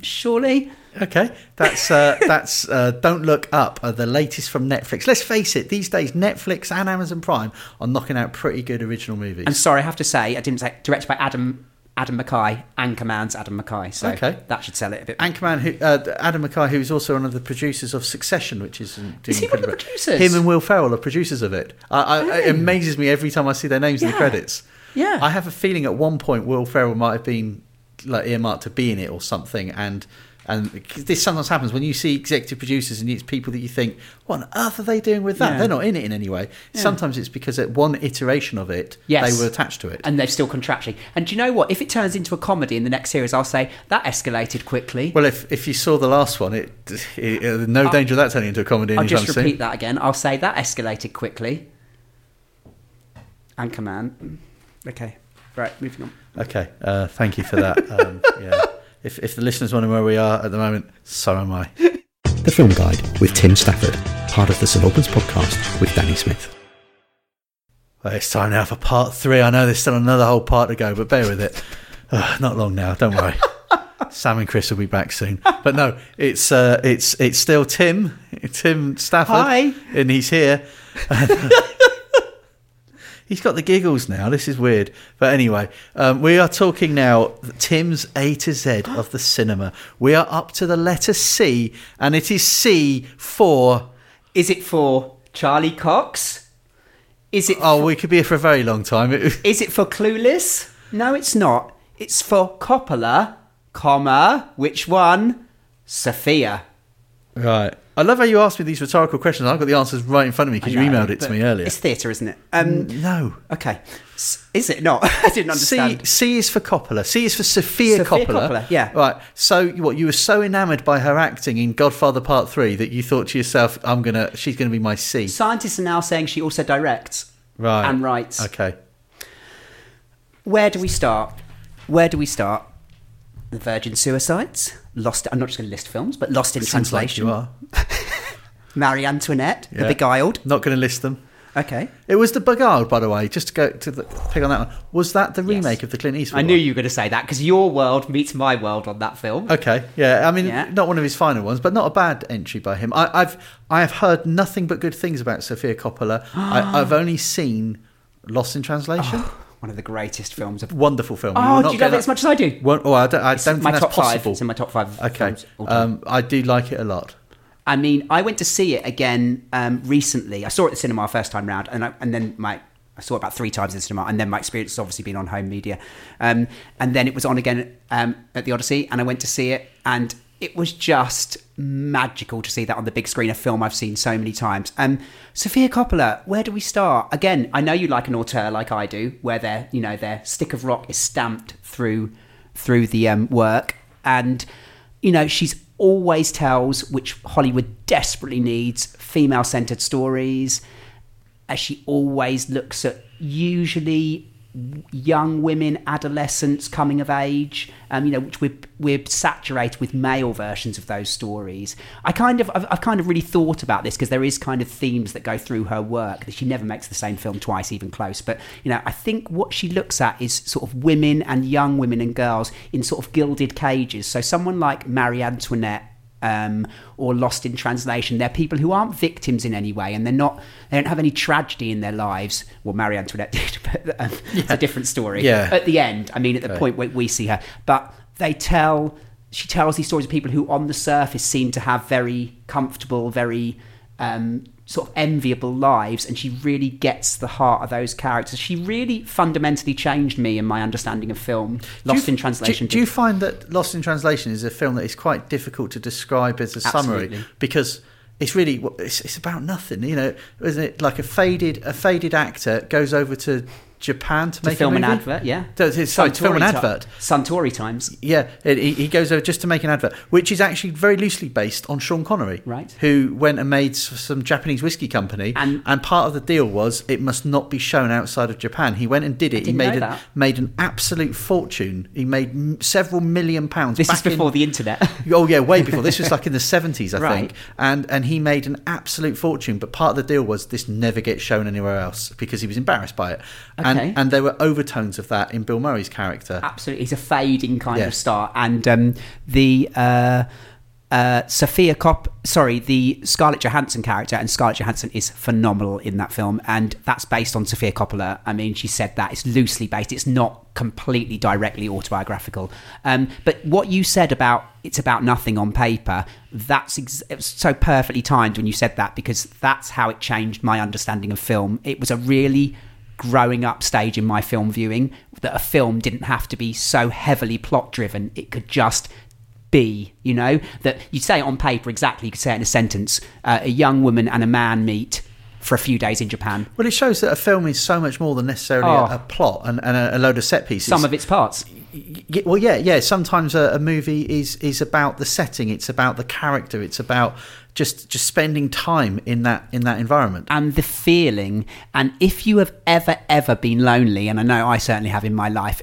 S2: Surely,
S1: okay. That's uh, that's uh, Don't Look Up, uh, the latest from Netflix. Let's face it, these days Netflix and Amazon Prime are knocking out pretty good original movies.
S2: and sorry, I have to say, I didn't say directed by Adam Adam McKay. Anchorman's Adam McKay. So
S1: Okay.
S2: that should sell it a bit.
S1: Anchorman, who, uh, Adam McKay, who's also one of the producers of Succession, which is doing
S2: Is he one of the producers?
S1: Him and Will Ferrell are producers of it. I, I, It amazes me every time I see their names in the credits.
S2: Yeah.
S1: I have a feeling at one point Will Ferrell might have been like earmarked to be in it or something, and and this sometimes happens when you see executive producers and it's people that you think, what on earth are they doing with that?
S2: Yeah.
S1: They're not in it in any way. Sometimes it's because at one iteration of it,
S2: Yes.
S1: they were attached to it.
S2: and they're still contractually. And do you know what? If it turns into a comedy in the next series, I'll say that escalated quickly.
S1: well, if if you saw the last one, it, it, uh, no danger of that turning into a comedy
S2: I'll just
S1: soon.
S2: repeat that again. I'll say that escalated quickly. Anchorman. Okay. Right, moving on.
S1: Okay, uh, thank you for that. Um, yeah. If, if the listeners wonder where we are at the moment, so am I.
S4: The Film Guide with Tim Stafford, part of the St Albans podcast with Danny Smith.
S1: Well, it's time now for part three. I know there's still another whole part to go, but bear with it. Uh, not long now, don't worry. Sam and Chris will be back soon. But no, it's uh, it's it's still Tim, Tim Stafford,
S2: Hi.
S1: and he's here. he's got the giggles now. This is weird, but anyway, um, we are talking now Tim's A to Z of the cinema. We are up to the letter C, and it is C for.
S2: Is it for Charlie Cox? Is it
S1: Oh, we could be here for a very long time.
S2: is it for Clueless? No, it's not. It's for Coppola, comma, which one? Sofia.
S1: Right. I love how you asked me these rhetorical questions. I've got the answers right in front of me because you emailed it to me earlier.
S2: It's theatre, isn't it? Um,
S1: No.
S2: okay. S- Is it not? I didn't
S1: C,
S2: understand.
S1: C is for Coppola. C is for Sofia,
S2: Sofia
S1: Coppola.
S2: Coppola, yeah.
S1: Right. So what? You were so enamoured by her acting in Godfather Part Three that you thought to yourself, "I'm gonna, she's gonna be my C."
S2: Scientists are now saying she also directs
S1: Right.
S2: and writes.
S1: Okay.
S2: Where do we start? Where do we start? The Virgin Suicides, Lost. I'm not just going to list films, but Lost in
S1: Seems like
S2: Translation.
S1: you are
S2: Marie Antoinette, The
S1: Yeah.
S2: Beguiled.
S1: not going to list them.
S2: Okay.
S1: It was the Beguiled, by the way. Just to go to the, pick on that one. Was that the remake of the Clint Eastwood?
S2: I knew
S1: one?
S2: you were going to say that because your world meets my world on that film.
S1: Okay, yeah. I mean,
S2: Yeah.
S1: not one of his final ones, but not a bad entry by him. I, I've I have heard nothing but good things about Sofia Coppola. I, I've only seen Lost in Translation. Oh.
S2: One of the greatest films of.
S1: Wonderful film.
S2: Oh, do you love it as much as I do?
S1: One, oh, I don't, I
S2: It's
S1: don't
S2: my
S1: think
S2: top
S1: that's
S2: five. It's in my top five.
S1: Okay, um, I do like it a lot.
S2: I mean, I went to see it again um, recently. I saw it at the cinema first time round, and I, and then my I saw it about three times in the cinema, and then my experience has obviously been on home media, um, and then it was on again um, at the Odyssey, and I went to see it, and it was just magical to see that on the big screen, a film I've seen so many times. Um, Sofia Coppola, where do we start? Again, I know you like an auteur like I do, where their you know their stick of rock is stamped through through the um, work, and you know she's always tells which Hollywood desperately needs female centered stories as she always looks at usually young women, adolescents coming of age, um, you know, which we're, we're saturated with male versions of those stories. I kind of, I've, I've kind of really thought about this because there is kind of themes that go through her work that she never makes the same film twice, even close. But, you know, I think what she looks at is sort of women and young women and girls in sort of gilded cages. So someone like Marie Antoinette um, or lost in translation. They're people who aren't victims in any way, and they're not. They don't have any tragedy in their lives. Well, Marie Antoinette did, but um, it's a different story.
S1: Yeah.
S2: At the end, I mean, at the
S1: Okay.
S2: point where we see her, but they tell. She tells these stories of people who, on the surface, seem to have very comfortable, very um, sort of enviable lives, and she really gets the heart of those characters. She really fundamentally changed me in my understanding of film. Lost
S1: you-
S2: in translation.
S1: Do, do you find that Lost in Translation is a film that is quite difficult to describe as a summary because it's really it's, it's about nothing, you know, isn't it? Like a faded a faded actor goes over to Japan to,
S2: to
S1: make
S2: film an advert? Yeah.
S1: It's- sorry, to film an advert.
S2: Suntory Times.
S1: Yeah, it, he, goes over just to make an advert, which is actually very loosely based on Sean Connery,
S2: Right.
S1: Who went and made some Japanese whiskey company,
S2: And-
S1: and, part of the deal was it must not be shown outside of Japan. He went and did it. he made an,
S2: that.
S1: made an absolute fortune. He made m- several million pounds.
S2: This is
S1: back in-
S2: before the internet.
S1: Oh yeah, way before. This was like in the seventies, I
S2: Right.
S1: think. And and he made an absolute fortune. But part of the deal was this never gets shown anywhere else because he was embarrassed by it.
S2: Okay.
S1: And and there were overtones of that in Bill Murray's character.
S2: Absolutely, he's a fading kind
S1: Yeah.
S2: of star, and um, the uh, uh, Sofia Cop, sorry, the Scarlett Johansson character, and Scarlett Johansson is phenomenal in that film, and that's based on Sofia Coppola. I mean, she said that it's loosely based; it's not completely directly autobiographical. Um, but what you said about it's about nothing on paper, that's ex- it was so perfectly timed when you said that because that's how it changed my understanding of film. It was a really growing up stage in my film viewing that a film didn't have to be so heavily plot driven. It could just be, you know, that you say it on paper exactly, you could say it in a sentence. Uh, a young woman and a man meet for a few days in Japan.
S1: Well, it shows that a film is so much more than necessarily
S2: Oh.
S1: a, a plot and, and a, a load of set pieces.
S2: Some of its parts.
S1: Well, yeah, yeah. Sometimes a, a movie is is about the setting. It's about the character. It's about just just spending time in that in that environment.
S2: and the feeling. And if you have ever, ever been lonely, and I know I certainly have in my life,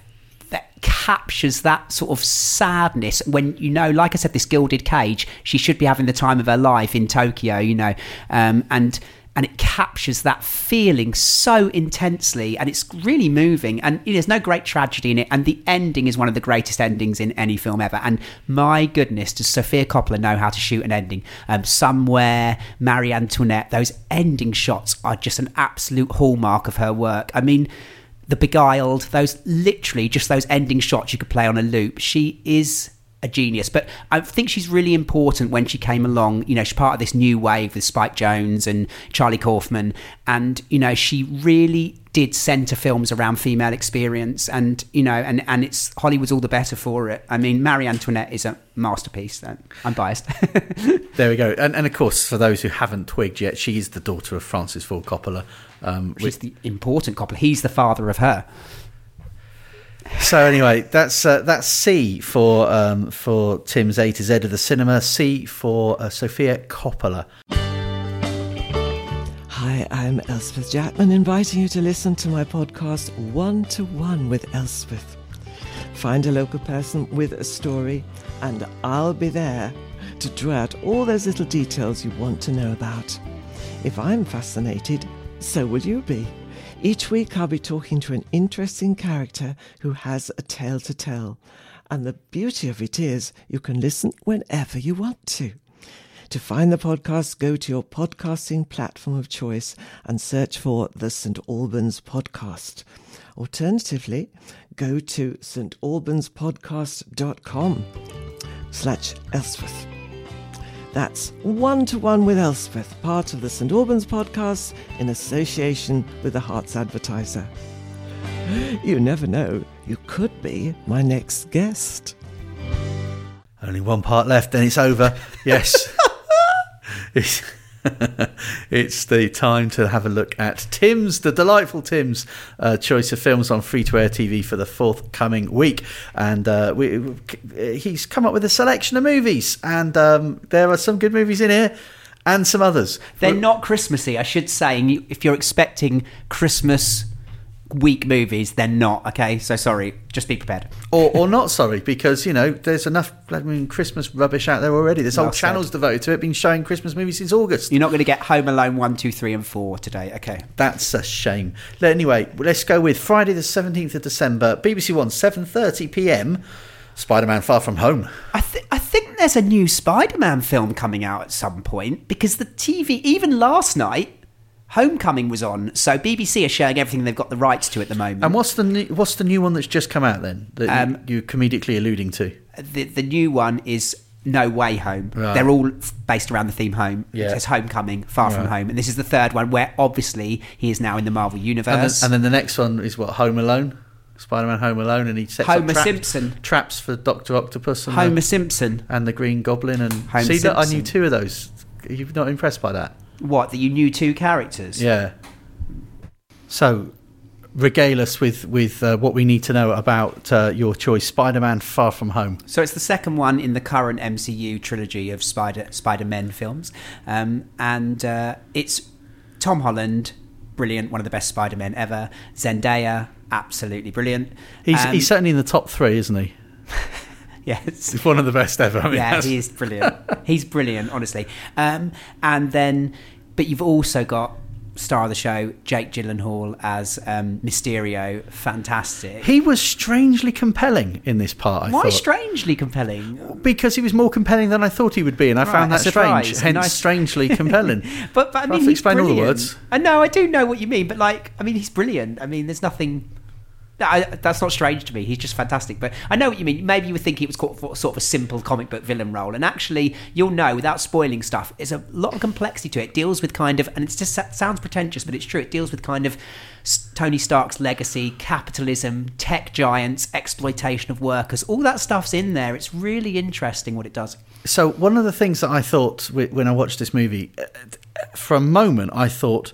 S2: that captures that sort of sadness when you know, like I said, this gilded cage, she should be having the time of her life in Tokyo, you know, um, and. And it captures that feeling so intensely, and it's really moving. And you know, there's no great tragedy in it. And the ending is one of the greatest endings in any film ever. And my goodness, does Sofia Coppola know how to shoot an ending? Um, somewhere, Marie Antoinette, those ending shots are just an absolute hallmark of her work. I mean, the beguiled, those literally just those ending shots you could play on a loop. She is a genius, but I think she's really important when she came along. You know, she's part of this new wave with Spike Jonze and Charlie Kaufman, and you know, she really did centre films around female experience, and you know, and and it's Hollywood's all the better for it. I mean, Marie Antoinette is a masterpiece. Then I'm biased.
S1: There we go. And, and of course, for those who haven't twigged yet, she's the daughter of Francis Ford Coppola. Um,
S2: She's the important couple. He's the father of her.
S1: So anyway, that's uh, that's C for um, for Tim's A to Z of the cinema. C for uh, Sofia Coppola.
S5: Hi, I'm Elspeth Jackman, inviting you to listen to my podcast One to One with Elspeth. Find a local person with a story, and I'll be there to draw out all those little details you want to know about. If I'm fascinated, so will you be. Each week, I'll be talking to an interesting character who has a tale to tell. And the beauty of it is, you can listen whenever you want to. To find the podcast, go to your podcasting platform of choice and search for the St. Albans Podcast. Alternatively, go to stalbanspodcast.com slash Elspeth. That's One to One with Elspeth, part of the St. Albans Podcast in association with the Herts Advertiser. You never know, you could be my next guest.
S1: Only one part left, then it's over. Yes. it's, the time to have a look at Tim's, the delightful Tim's uh, choice of films on free to air TV for the forthcoming week. And uh, we, he's come up with a selection of movies, and um, there are some good movies in here and some others.
S2: They're not Christmassy, I should say. And you, if you're expecting Christmas weak movies, they're not. Okay, so sorry. Just be prepared.
S1: or, or not sorry because you know there's enough I mean Christmas rubbish out there already. There's whole
S2: Well said.
S1: channels devoted to it, been showing Christmas movies since August.
S2: You're not going to get Home Alone one, two, three, and four today. Okay.
S1: That's a shame. Anyway, let's go with Friday the 17th of December, BBC One, 7:30 p.m. Spider-Man: Far From Home.
S2: I, th- I think there's a new Spider-Man film coming out at some point because the TV, even last night, Homecoming was on. So BBC are showing everything they've got the rights to at the moment.
S1: And what's the new, what's the new one that's just come out then that you-
S2: Um,
S1: you're comedically alluding to?
S2: the the new one is No Way Home.
S1: Right.
S2: They're all based around the theme home.
S1: Yeah.
S2: It says Homecoming, Far From Home, and this is the third one where obviously he is now in the Marvel
S1: And
S2: universe.
S1: then, and then the next one is what Home Alone, Spider-Man Home Alone, and he sets
S2: Homer
S1: up traps,
S2: Simpson.
S1: traps for Doctor Octopus and
S2: Homer
S1: the,
S2: Simpson.
S1: and the Green Goblin. And
S2: Homer
S1: see that I knew two of those. You're not impressed by that?
S2: What? That you knew two characters?
S1: Yeah. So, regale us with with uh, what we need to know about uh, your choice, Spider-Man: Far From Home.
S2: So it's the second one in the current MCU trilogy of Spider Spider Men films, um, and uh, it's Tom Holland, brilliant, one of the best Spider Men ever. Zendaya, absolutely brilliant.
S1: He's
S2: Um,
S1: he's certainly in the top three, isn't he?
S2: yes.
S1: He's one of the best ever. I mean,
S2: yeah,
S1: that's-
S2: he is brilliant. He's brilliant, honestly. Um, and then, but you've also got star of the show Jake Gyllenhaal as um, Mysterio, fantastic.
S1: He was strangely compelling in this part. I
S2: Why
S1: thought.
S2: strangely compelling?
S1: because he was more compelling than I thought he would be, and I
S2: Right,
S1: found that strange. Hence,
S2: nice-
S1: strangely compelling.
S2: But, but I
S1: Do I
S2: mean,
S1: have to explain all the words?
S2: I know, I do know what you mean, but like, I mean, he's brilliant. I mean, there's nothing. I, that's not strange to me. He's just fantastic. But I know what you mean. Maybe you would think it was sort of a simple comic book villain role, and actually, you'll know without spoiling stuff. There's a lot of complexity to it. it deals with kind of, and it just sounds pretentious, but it's true. It deals with kind of Tony Stark's legacy, capitalism, tech giants, exploitation of workers. All that stuff's in there. It's really interesting what it does.
S1: So one of the things that I thought when I watched this movie, uh, for a moment, I thought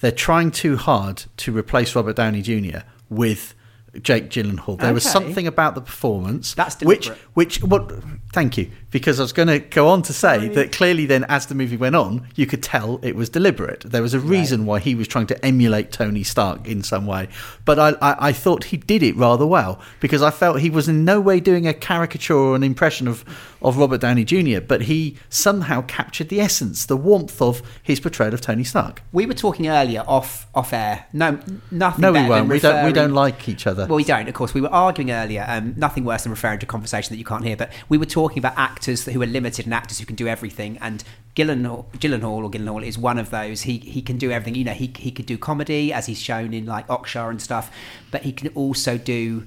S1: they're trying too hard to replace Robert Downey Jr. with Jake Gyllenhaal. There was something about the performance
S2: That's
S1: which,
S2: deliberate.
S1: which, what? Thank you, because I was going to go on to say that clearly, then as the movie went on, you could tell it was deliberate. There was a reason why he was trying to emulate Tony Stark in some way, but I, I, I thought he did it rather well because I felt he was in no way doing a caricature or an impression of of Robert Downey Jr., but he somehow captured the essence, the warmth of his portrayal of Tony Stark.
S2: We were talking earlier off off air. No, nothing.
S1: No, we won't. We don't. We don't like each other.
S2: Well, we don't, of course. We were arguing earlier. Um, nothing worse than referring to conversation that you can't hear. But we were talking about actors who are limited and actors who can do everything. And Gyllenhaal, Gyllenhaal or Gyllenhaal is one of those. He he can do everything. You know, he he could do comedy as he's shown in like Okja and stuff. But he can also do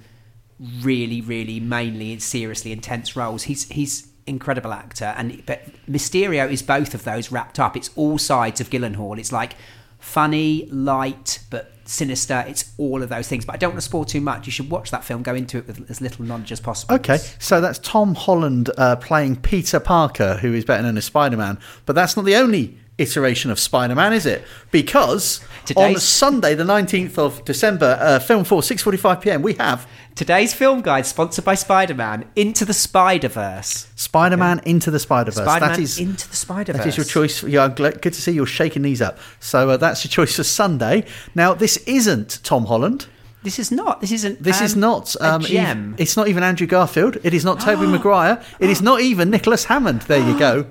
S2: really, really mainly and seriously intense roles. He's he's incredible actor, and but Mysterio is both of those wrapped up. It's all sides of Gyllenhaal. It's like funny, light, but sinister. It's all of those things. But I don't want to spoil too much. You should watch that film. Go into it with as little knowledge as possible.
S1: Okay, so that's Tom Holland uh, playing Peter Parker, who is better known as Spider Man. But that's not the only iteration of Spider Man, is it? Because on Sunday, the 19th of December, uh, Film 4, 6.45 pm, we have
S2: Today's film guide, sponsored by Spider Man, Into the Spider Verse.
S1: Spider Man Into the Spider Verse.
S2: Spider Man
S1: is.
S2: Into the Spider Verse.
S1: That is your choice. Yeah, good to see you're shaking these up. So uh, that's your choice for Sunday. Now, this isn't Tom Holland.
S2: This is not. This isn't.
S1: This is
S2: um,
S1: not. Um,
S2: gem.
S1: it's not even Andrew Garfield. It is not Tobey Maguire. It is not even Nicholas Hammond. There you go.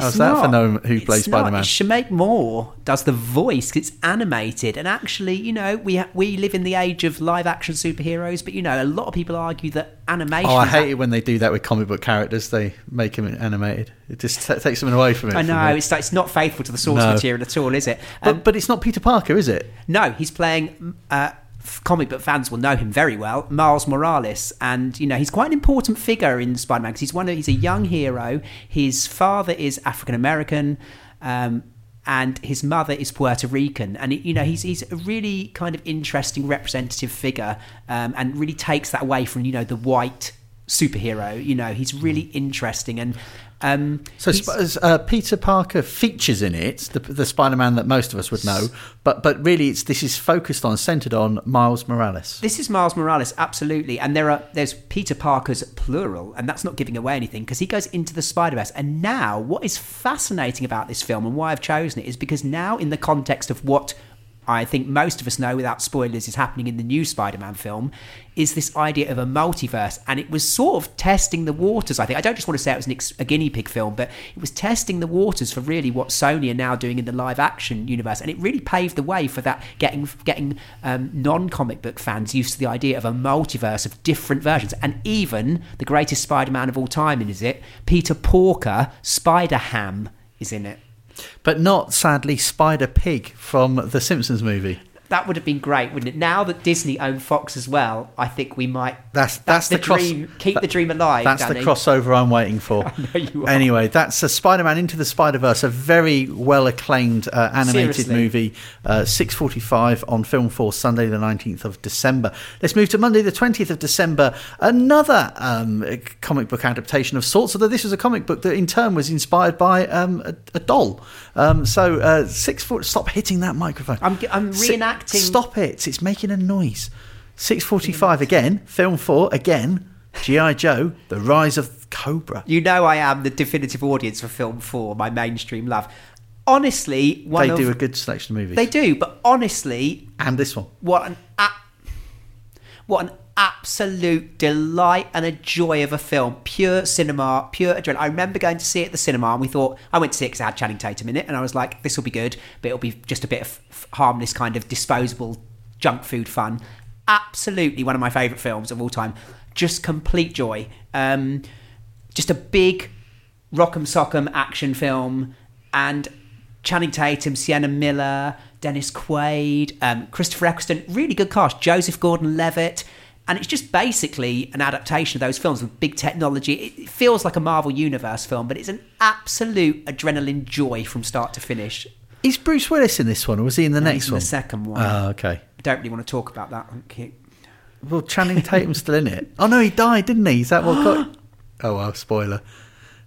S1: How's that for no who plays. Spider Man?
S2: Shameik Moore does the voice it's animated, and actually, you know, we ha- we live in the age of live action superheroes, but you know, a lot of people argue that animation.
S1: Oh, I hate it when they do that with comic book characters. They make them animated. It just t- takes them away from it.
S2: I know it's it's not faithful to the source
S1: No.
S2: material at all, is it?
S1: but
S2: Um,
S1: but it's not Peter Parker, is it?
S2: No, he's playing. Uh, comic book fans will know him very well, Miles Morales, and you know he's quite an important figure in Spider-Man because he's one. Of, he's a young hero. His father is African American. Um, and his mother is Puerto Rican, and you know he's he's a really kind of interesting representative figure, um, and really takes that away from you know the white superhero. You know he's really interesting, and um,
S1: So Sp- uh, Peter Parker features in it, the, the Spider-Man that most of us would know. But but really, it's this is focused on, centered on Miles Morales.
S2: This is Miles Morales, absolutely, and there are there's Peter Parker's plural, and that's not giving away anything because he goes into the Spider Verse. And now, what is fascinating about this film and why I've chosen it is because now, in the context of what I think most of us know without spoilers is happening in the new Spider-Man film is this idea of a multiverse. And it was sort of testing the waters I think. I don't just want to say it was ex- a guinea pig film but it was testing the waters for really what Sony are now doing in the live action universe. And it really paved the way for that getting getting um, non-comic book fans used to the idea of a multiverse of different versions. And even the greatest Spider-Man of all time is it? Peter Porker Spider-Ham is in it
S1: But not, sadly, Spider Pig from the Simpsons movie.
S2: That would have been great, wouldn't it? Now that Disney own Fox as well, I think we might.
S1: That's that's,
S2: the,
S1: the, cross.
S2: dream. Keep the dream alive.
S1: That's
S2: Danny.
S1: the crossover I'm waiting for.
S2: know you are.
S1: Anyway, that's a Spider-Man Into the Spider-Verse, a very well acclaimed uh, animated
S2: Seriously.
S1: movie. Uh, 6:45 on Film 4, Sunday the 19th of December. Let's move to Monday the 20th of December. Another um, comic book adaptation of sorts. Although this was a comic book that in turn was inspired by um, a, a doll. Um, so uh, six foot. Stop hitting that microphone.
S2: I'm, I'm
S1: Si-
S2: reenacting.
S1: Stop it! It's making a noise. Six forty-five again. Film four again. GI Joe: The Rise of Cobra.
S2: You know I am the definitive audience for film four, my mainstream love. Honestly, one
S1: They
S2: of,
S1: do a good selection of movies.
S2: They do, but honestly,
S1: and this one.
S2: what an a- what an absolute delight and a joy of a film. Pure cinema, pure adrenaline. I remember going to see it at the cinema, and we thought I went to see it because it had Channing Tatum in it, and I was like, this will be good, but it'll be just a bit of harmless, kind of disposable junk food fun. Absolutely one of my favourite films of all time. Just complete joy. Um, just a big rock'em sock'em action film, and Channing Tatum, Sienna Miller, Dennis Quaid, um, Christopher Eccleston, really good cast. Joseph Gordon-Levitt, and it's just basically an adaptation of those films with big technology. It it feels like a Marvel Universe film, but it's an absolute adrenaline joy from start to finish.
S1: Is Bruce Willis in this one, or was he in the
S2: No,
S1: next
S2: he's in
S1: one?
S2: the second one.
S1: Oh, okay.
S2: Don't really want to talk about that. Okay.
S1: Well, Channing Tatum's still in it. Oh no, he died, didn't he? Is that what got? Oh well, spoiler.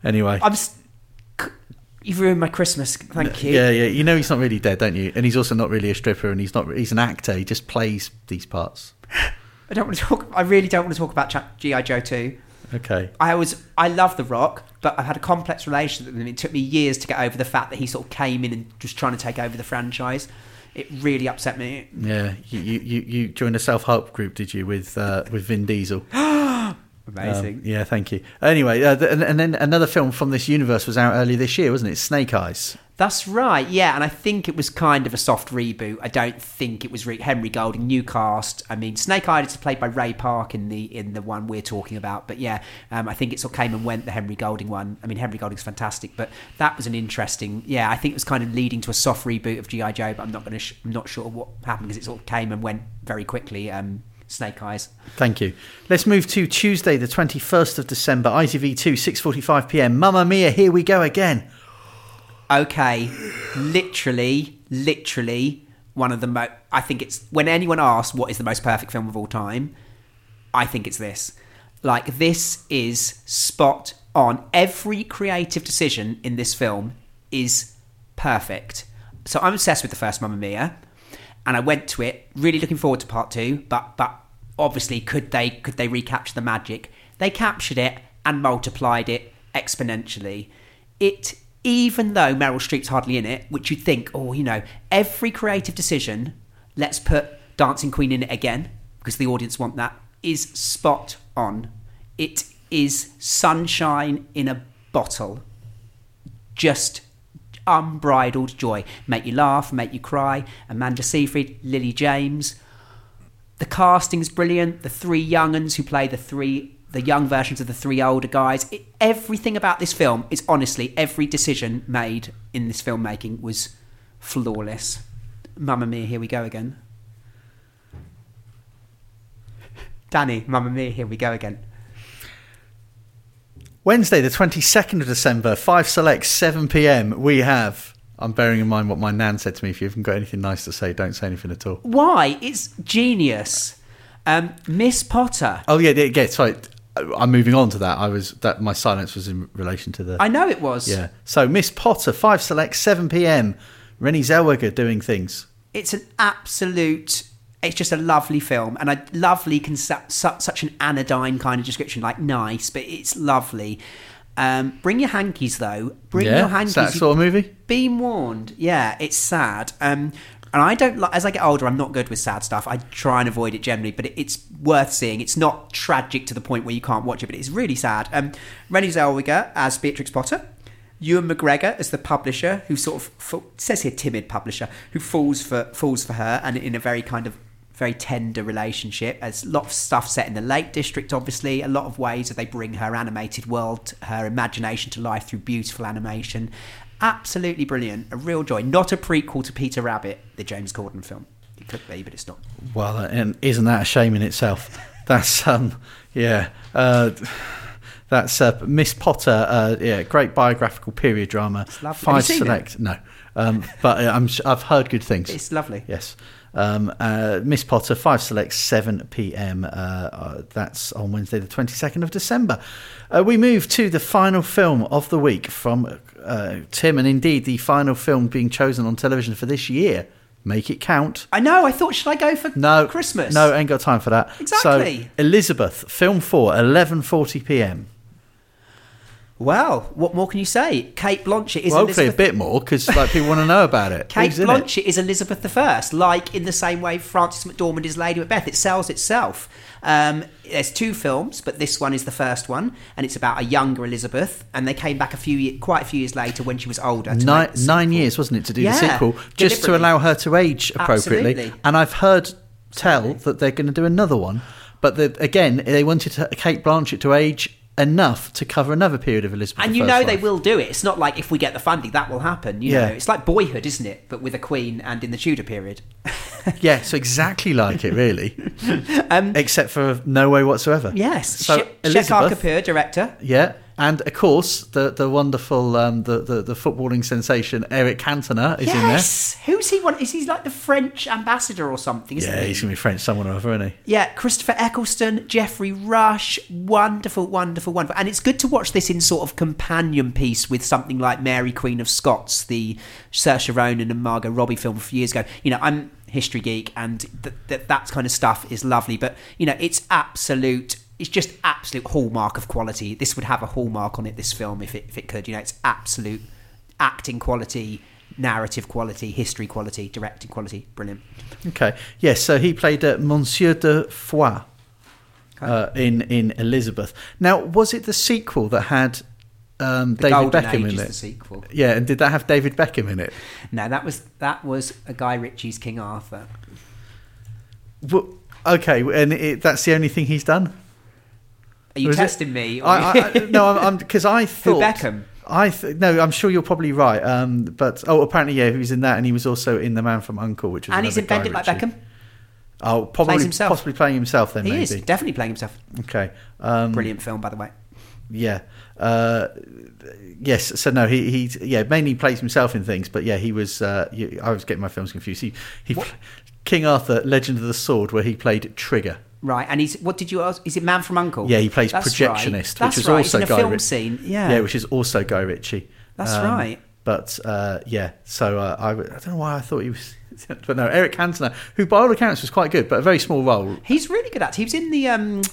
S1: Anyway,
S2: I'm. s- c- You've ruined my Christmas. Thank you.
S1: yeah, yeah. You know he's not really dead, don't you? And he's also not really a stripper, and he's not. He's an actor. He just plays these parts.
S2: I don't want to talk. I really don't want to talk about Ch- GI Joe two.
S1: Okay.
S2: I was I love The Rock, but I've had a complex relationship with him. It took me years to get over the fact that he sort of came in and was trying to take over the franchise. It really upset me.
S1: Yeah, you you, you, joined a self help group, did you, with uh, with Vin Diesel?
S2: Amazing.
S1: Um, yeah, thank you. Anyway, uh, th- and, and then another film from this universe was out earlier this year, wasn't it? Snake Eyes.
S2: That's right. Yeah, and I think it was kind of a soft reboot. I don't think it was re- Henry Golding new cast. I mean, Snake Eyes is played by Ray Park in the in the one we're talking about. But yeah, um, I think it sort of came and went the Henry Golding one. I mean, Henry Golding's fantastic, but that was an interesting. Yeah, I think it was kind of leading to a soft reboot of GI Joe. But I'm not going to. Sh- I'm not sure what happened because it sort of came and went very quickly. Um, Snake Eyes.
S1: Thank you. Let's move to Tuesday, the 21st of December, ITV2, 6.45 p.m. Mamma Mia, here we go again.
S2: okay, literally, literally one of the most. I think it's when anyone asks what is the most perfect film of all time, I think it's this. Like this is spot on. Every creative decision in this film is perfect. So I'm obsessed with the first Mamma Mia, and I went to it really looking forward to part two. But but obviously, could they could they recapture the magic? They captured it and multiplied it exponentially. It even though Meryl Streep's hardly in it, which you'd think, oh, you know, every creative decision, let's put Dancing Queen in it again because the audience want that, is spot on. It is sunshine in a bottle just unbridled joy. Make you laugh, make you cry. Amanda Seyfried, Lily James. The casting's brilliant. The three young uns who play the three, the young versions of the three older guys. It, everything about this film is honestly every decision made in this filmmaking was flawless. Mamma mia, here we go again. Danny, Mamma mia, here we go again.
S1: Wednesday, the 22nd of December, 5 Select, 7 p.m. We have. I'm bearing in mind what my nan said to me. If you haven't got anything nice to say, don't say anything at all.
S2: Why? It's genius. Um, Miss Potter.
S1: Oh yeah, yeah. yeah sorry, I'm moving on to that. I was that my silence was in relation to the.
S2: I know it was.
S1: yeah. So Miss Potter, 5 Select, 7 p.m. Renée Zellweger doing things.
S2: It's an absolute. It's just a lovely film, and a lovely, su- such an anodyne kind of description, like nice, but it's lovely. Um, bring your hankies though. Bring
S1: yeah,
S2: your hankies.
S1: Is that sort of movie?
S2: Be warned. Yeah, it's sad. Um, And I don't like as I get older, I'm not good with sad stuff. I try and avoid it generally, but it, it's worth seeing. It's not tragic to the point where you can't watch it, but it's really sad. Um, Renée Zellweger as Beatrix Potter. Ewan McGregor as the publisher, who sort of fa- says here timid publisher, who falls for falls for her, and in a very kind of very tender relationship. There's a lot of stuff set in the Lake District, obviously. A lot of ways that they bring her animated world, her imagination to life through beautiful animation. Absolutely brilliant. A real joy. Not a prequel to Peter Rabbit, the James Corden film. It could be, but it's not.
S1: Well, and isn't that a shame in itself? That's um, yeah. Uh, that's uh, Miss Potter. Uh, yeah, great biographical period drama.
S2: lovely. Have
S1: Five
S2: seen it?
S1: select. No, um, but uh, I'm. I've heard good things.
S2: It's lovely.
S1: Yes. Um, uh, Miss Potter, 5 Select, 7 pm. Uh, uh, that's on Wednesday, the 22nd of December. Uh, we move to the final film of the week from uh, Tim, and indeed the final film being chosen on television for this year. Make it count.
S2: I know. I thought, should I go for
S1: No,
S2: Christmas?
S1: No, ain't got time for that.
S2: Exactly.
S1: So, Elizabeth, film four, 11:40 p.m.
S2: Well, what more can you say? Cate Blanchett is
S1: Well, hopefully a bit more because like people want to know about it.
S2: Cate
S1: Who's?
S2: Blanchett is Elizabeth I, like in the same way Frances McDormand is Lady Macbeth. It sells itself. Um, there's two films, but this one is the first one, and it's about a younger Elizabeth. And they came back a few, quite a few years later when she was older. To
S1: Nine, nine years, wasn't it, to do
S2: Yeah,
S1: the sequel, just to allow her to age appropriately.
S2: Absolutely.
S1: And I've heard tell that they're going to do another one, but that again, they wanted Cate Blanchett to age enough to cover another period of Elizabeth.
S2: And you know they will do it. It's not like if we get the funding, that will happen. You
S1: Yeah.
S2: know, it's like Boyhood, isn't it? But with a queen and in the Tudor period.
S1: Yeah, so exactly like it, really, except for no way whatsoever.
S2: Um, Yes.
S1: So
S2: Shekhar
S1: Elizabeth,
S2: Kapur, director.
S1: yeah, and of course the the wonderful um, the, the the footballing sensation Eric Cantona is in there.
S2: yes. Who's he? One? Is he like the French ambassador or something? Isn't
S1: Yeah,
S2: he?
S1: he's gonna be French, someone or other, isn't he?
S2: Yeah, Christopher Eccleston, Geoffrey Rush, wonderful, wonderful, wonderful. And it's good to watch this in sort of companion piece with something like Mary Queen of Scots, the Saoirse Ronan and Margot Robbie film a few years ago. You know, I'm history geek, and th- th- that kind of stuff is lovely. But you know, it's absolute. It's just absolute hallmark of quality. This would have a hallmark on it. This film, if it if it could, you know, it's absolute acting quality, narrative quality, history quality, directing quality. Brilliant.
S1: Okay. Yes, so he played uh, Monsieur de Foix uh, in in Elizabeth. Now, was it the sequel that had um, David
S2: Golden
S1: Beckham
S2: Age
S1: in it?
S2: the sequel.
S1: Yeah, and did that have David Beckham in it?
S2: No, that was that was a Guy Ritchie's King Arthur.
S1: Well, okay, and it, that's the only thing he's done.
S2: Are you
S1: Was it-
S2: testing me?
S1: I, I, no, I'm because I thought
S2: Beckham?
S1: I th- no, I'm sure you're probably right. Um, but oh, apparently, yeah, he was in that, and he was also in The Man from Uncle, which was
S2: and he's invented like Beckham.
S1: Oh, probably possibly playing himself then.
S2: He
S1: maybe
S2: is definitely playing himself.
S1: okay. Um,
S2: Brilliant film, by the way.
S1: Yeah. Uh, yes. So no, he he yeah mainly plays himself in things, but yeah, he was. Uh, I was getting my films confused. He he
S2: What?
S1: King Arthur, Legend of the Sword, where he played Trigger.
S2: Right, and he's what did you ask? Is it Man from Uncle?
S1: Yeah, he plays
S2: That's
S1: projectionist,
S2: right.
S1: which is
S2: right.
S1: also
S2: He's in a
S1: Guy
S2: film
S1: Rit-
S2: scene. Yeah,
S1: Yeah, which is also Guy Ritchie.
S2: That's
S1: Um,
S2: right.
S1: But uh, yeah, so uh, I, I don't know why I thought he was. But no, Eric Cantona, who by all accounts was quite good, but a very small role.
S2: he's really good at. He was in the um, the,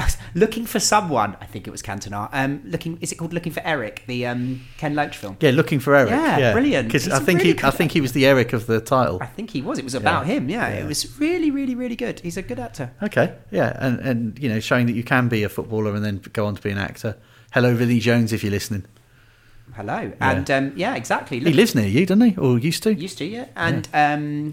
S2: looking for someone. I think it was Cantona. Um, looking is it called Looking for Eric? The um, Ken Loach film.
S1: Yeah, looking for Eric.
S2: Yeah, brilliant.
S1: Because I think
S2: really
S1: he, I think he was the Eric of the title.
S2: I think he was. It was about
S1: Yeah.
S2: him. Yeah,
S1: Yeah.
S2: it was really, really, really good. He's a good actor.
S1: Okay, yeah, and and you know, showing that you can be a footballer and then go on to be an actor. Hello, Vinnie Jones, if you're listening.
S2: Hello, and um, yeah, exactly.
S1: He lives near you, doesn't he, or used to?
S2: Used to, yeah. And um,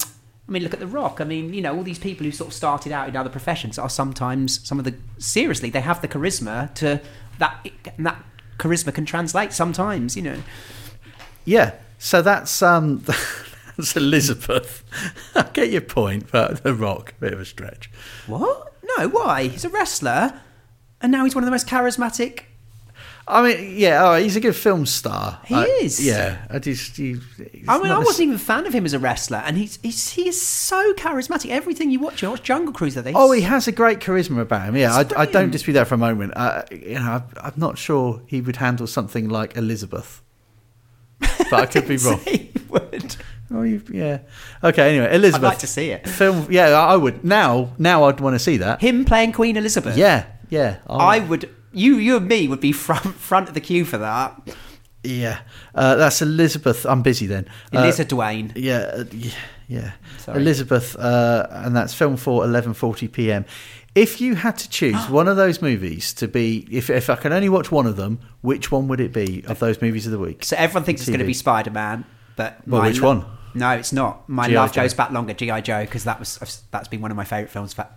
S2: I mean, look at The Rock. I mean, you know, all these people who sort of started out in other professions are sometimes some of the seriously they have the charisma to that and that charisma can translate sometimes. You know,
S1: Yeah. So that's um, that's Elizabeth. I get your point, but The Rock, a bit of a stretch.
S2: what? No, why? He's a wrestler, and now he's one of the most charismatic.
S1: I mean, yeah, all right, he's a good film star.
S2: He
S1: I-
S2: is.
S1: Yeah, I just. He,
S2: I mean, I wasn't even a fan of him as a wrestler, and he's, he's he is so charismatic. Everything you watch, you watch Jungle Cruise, that
S1: Oh, he has a great charisma about him. Yeah, I, I don't dispute that for a moment. Uh, you know, I'm, I'm not sure he would handle something like Elizabeth, but I could be wrong.
S2: He would.
S1: Oh, you, yeah. Okay. Anyway, Elizabeth.
S2: I'd like to see it.
S1: Film. Yeah, I I would. Now, now I'd want to see that.
S2: Him playing Queen Elizabeth.
S1: Yeah, yeah. I'll-
S2: I would. You, you and me would be front front of the queue for that.
S1: Yeah, uh, that's Elizabeth. I'm busy then. Uh,
S2: Eliza Duane.
S1: yeah, uh, yeah, yeah.
S2: Sorry.
S1: Elizabeth, uh, and that's film for 11:40 p.m. If you had to choose one of those movies to be, if if I can only watch one of them, which one would it be of those movies of the week?
S2: So everyone thinks it's going to be Spider Man, but
S1: Well, which
S2: lo-
S1: one?
S2: No, it's not. My love
S1: Joe.
S2: goes back longer. GI Joe because that was that's been one of my favourite films for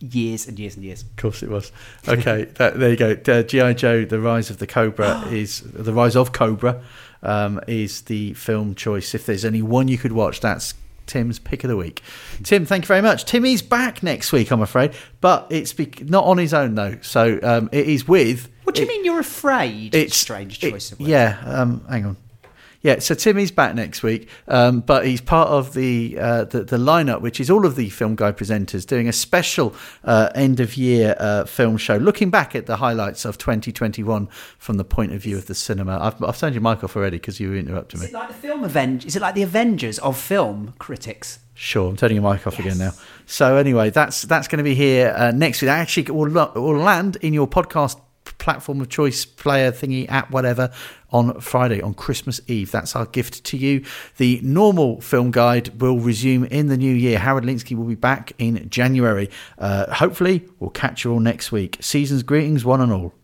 S2: years and years and years.
S1: Of course, it was. Okay, that, there you go. Uh, GI Joe: The Rise of the Cobra is the Rise of Cobra um, is the film choice. If there's only one you could watch, that's Tim's pick of the week. Tim, thank you very much. Timmy's back next week, I'm afraid, but it's be- not on his own though. So um, it is with.
S2: What do you
S1: it-
S2: mean you're afraid?
S1: It's
S2: strange
S1: it-
S2: choice of words.
S1: Yeah, um, hang on. Yeah, so Timmy's back next week, um, but he's part of the, uh, the the lineup, which is all of the Film Guide presenters doing a special uh, end of year uh, film show, looking back at the highlights of 2021 from the point of view of the cinema. I've, I've turned your mic off already because you interrupted me.
S2: Is it like the film Avengers? Is it like the Avengers of film critics?
S1: Sure, I'm turning your mic off again now. So anyway, that's that's going to be here uh, next week. I actually, it will, will land in your podcast platform of choice, player thingy, app, whatever, on Friday on Christmas Eve. That's our gift to you. The normal film guide will resume in the new year. Howard Linsky will be back in January. Uh, hopefully, we'll catch you all next week. Season's greetings, one and all.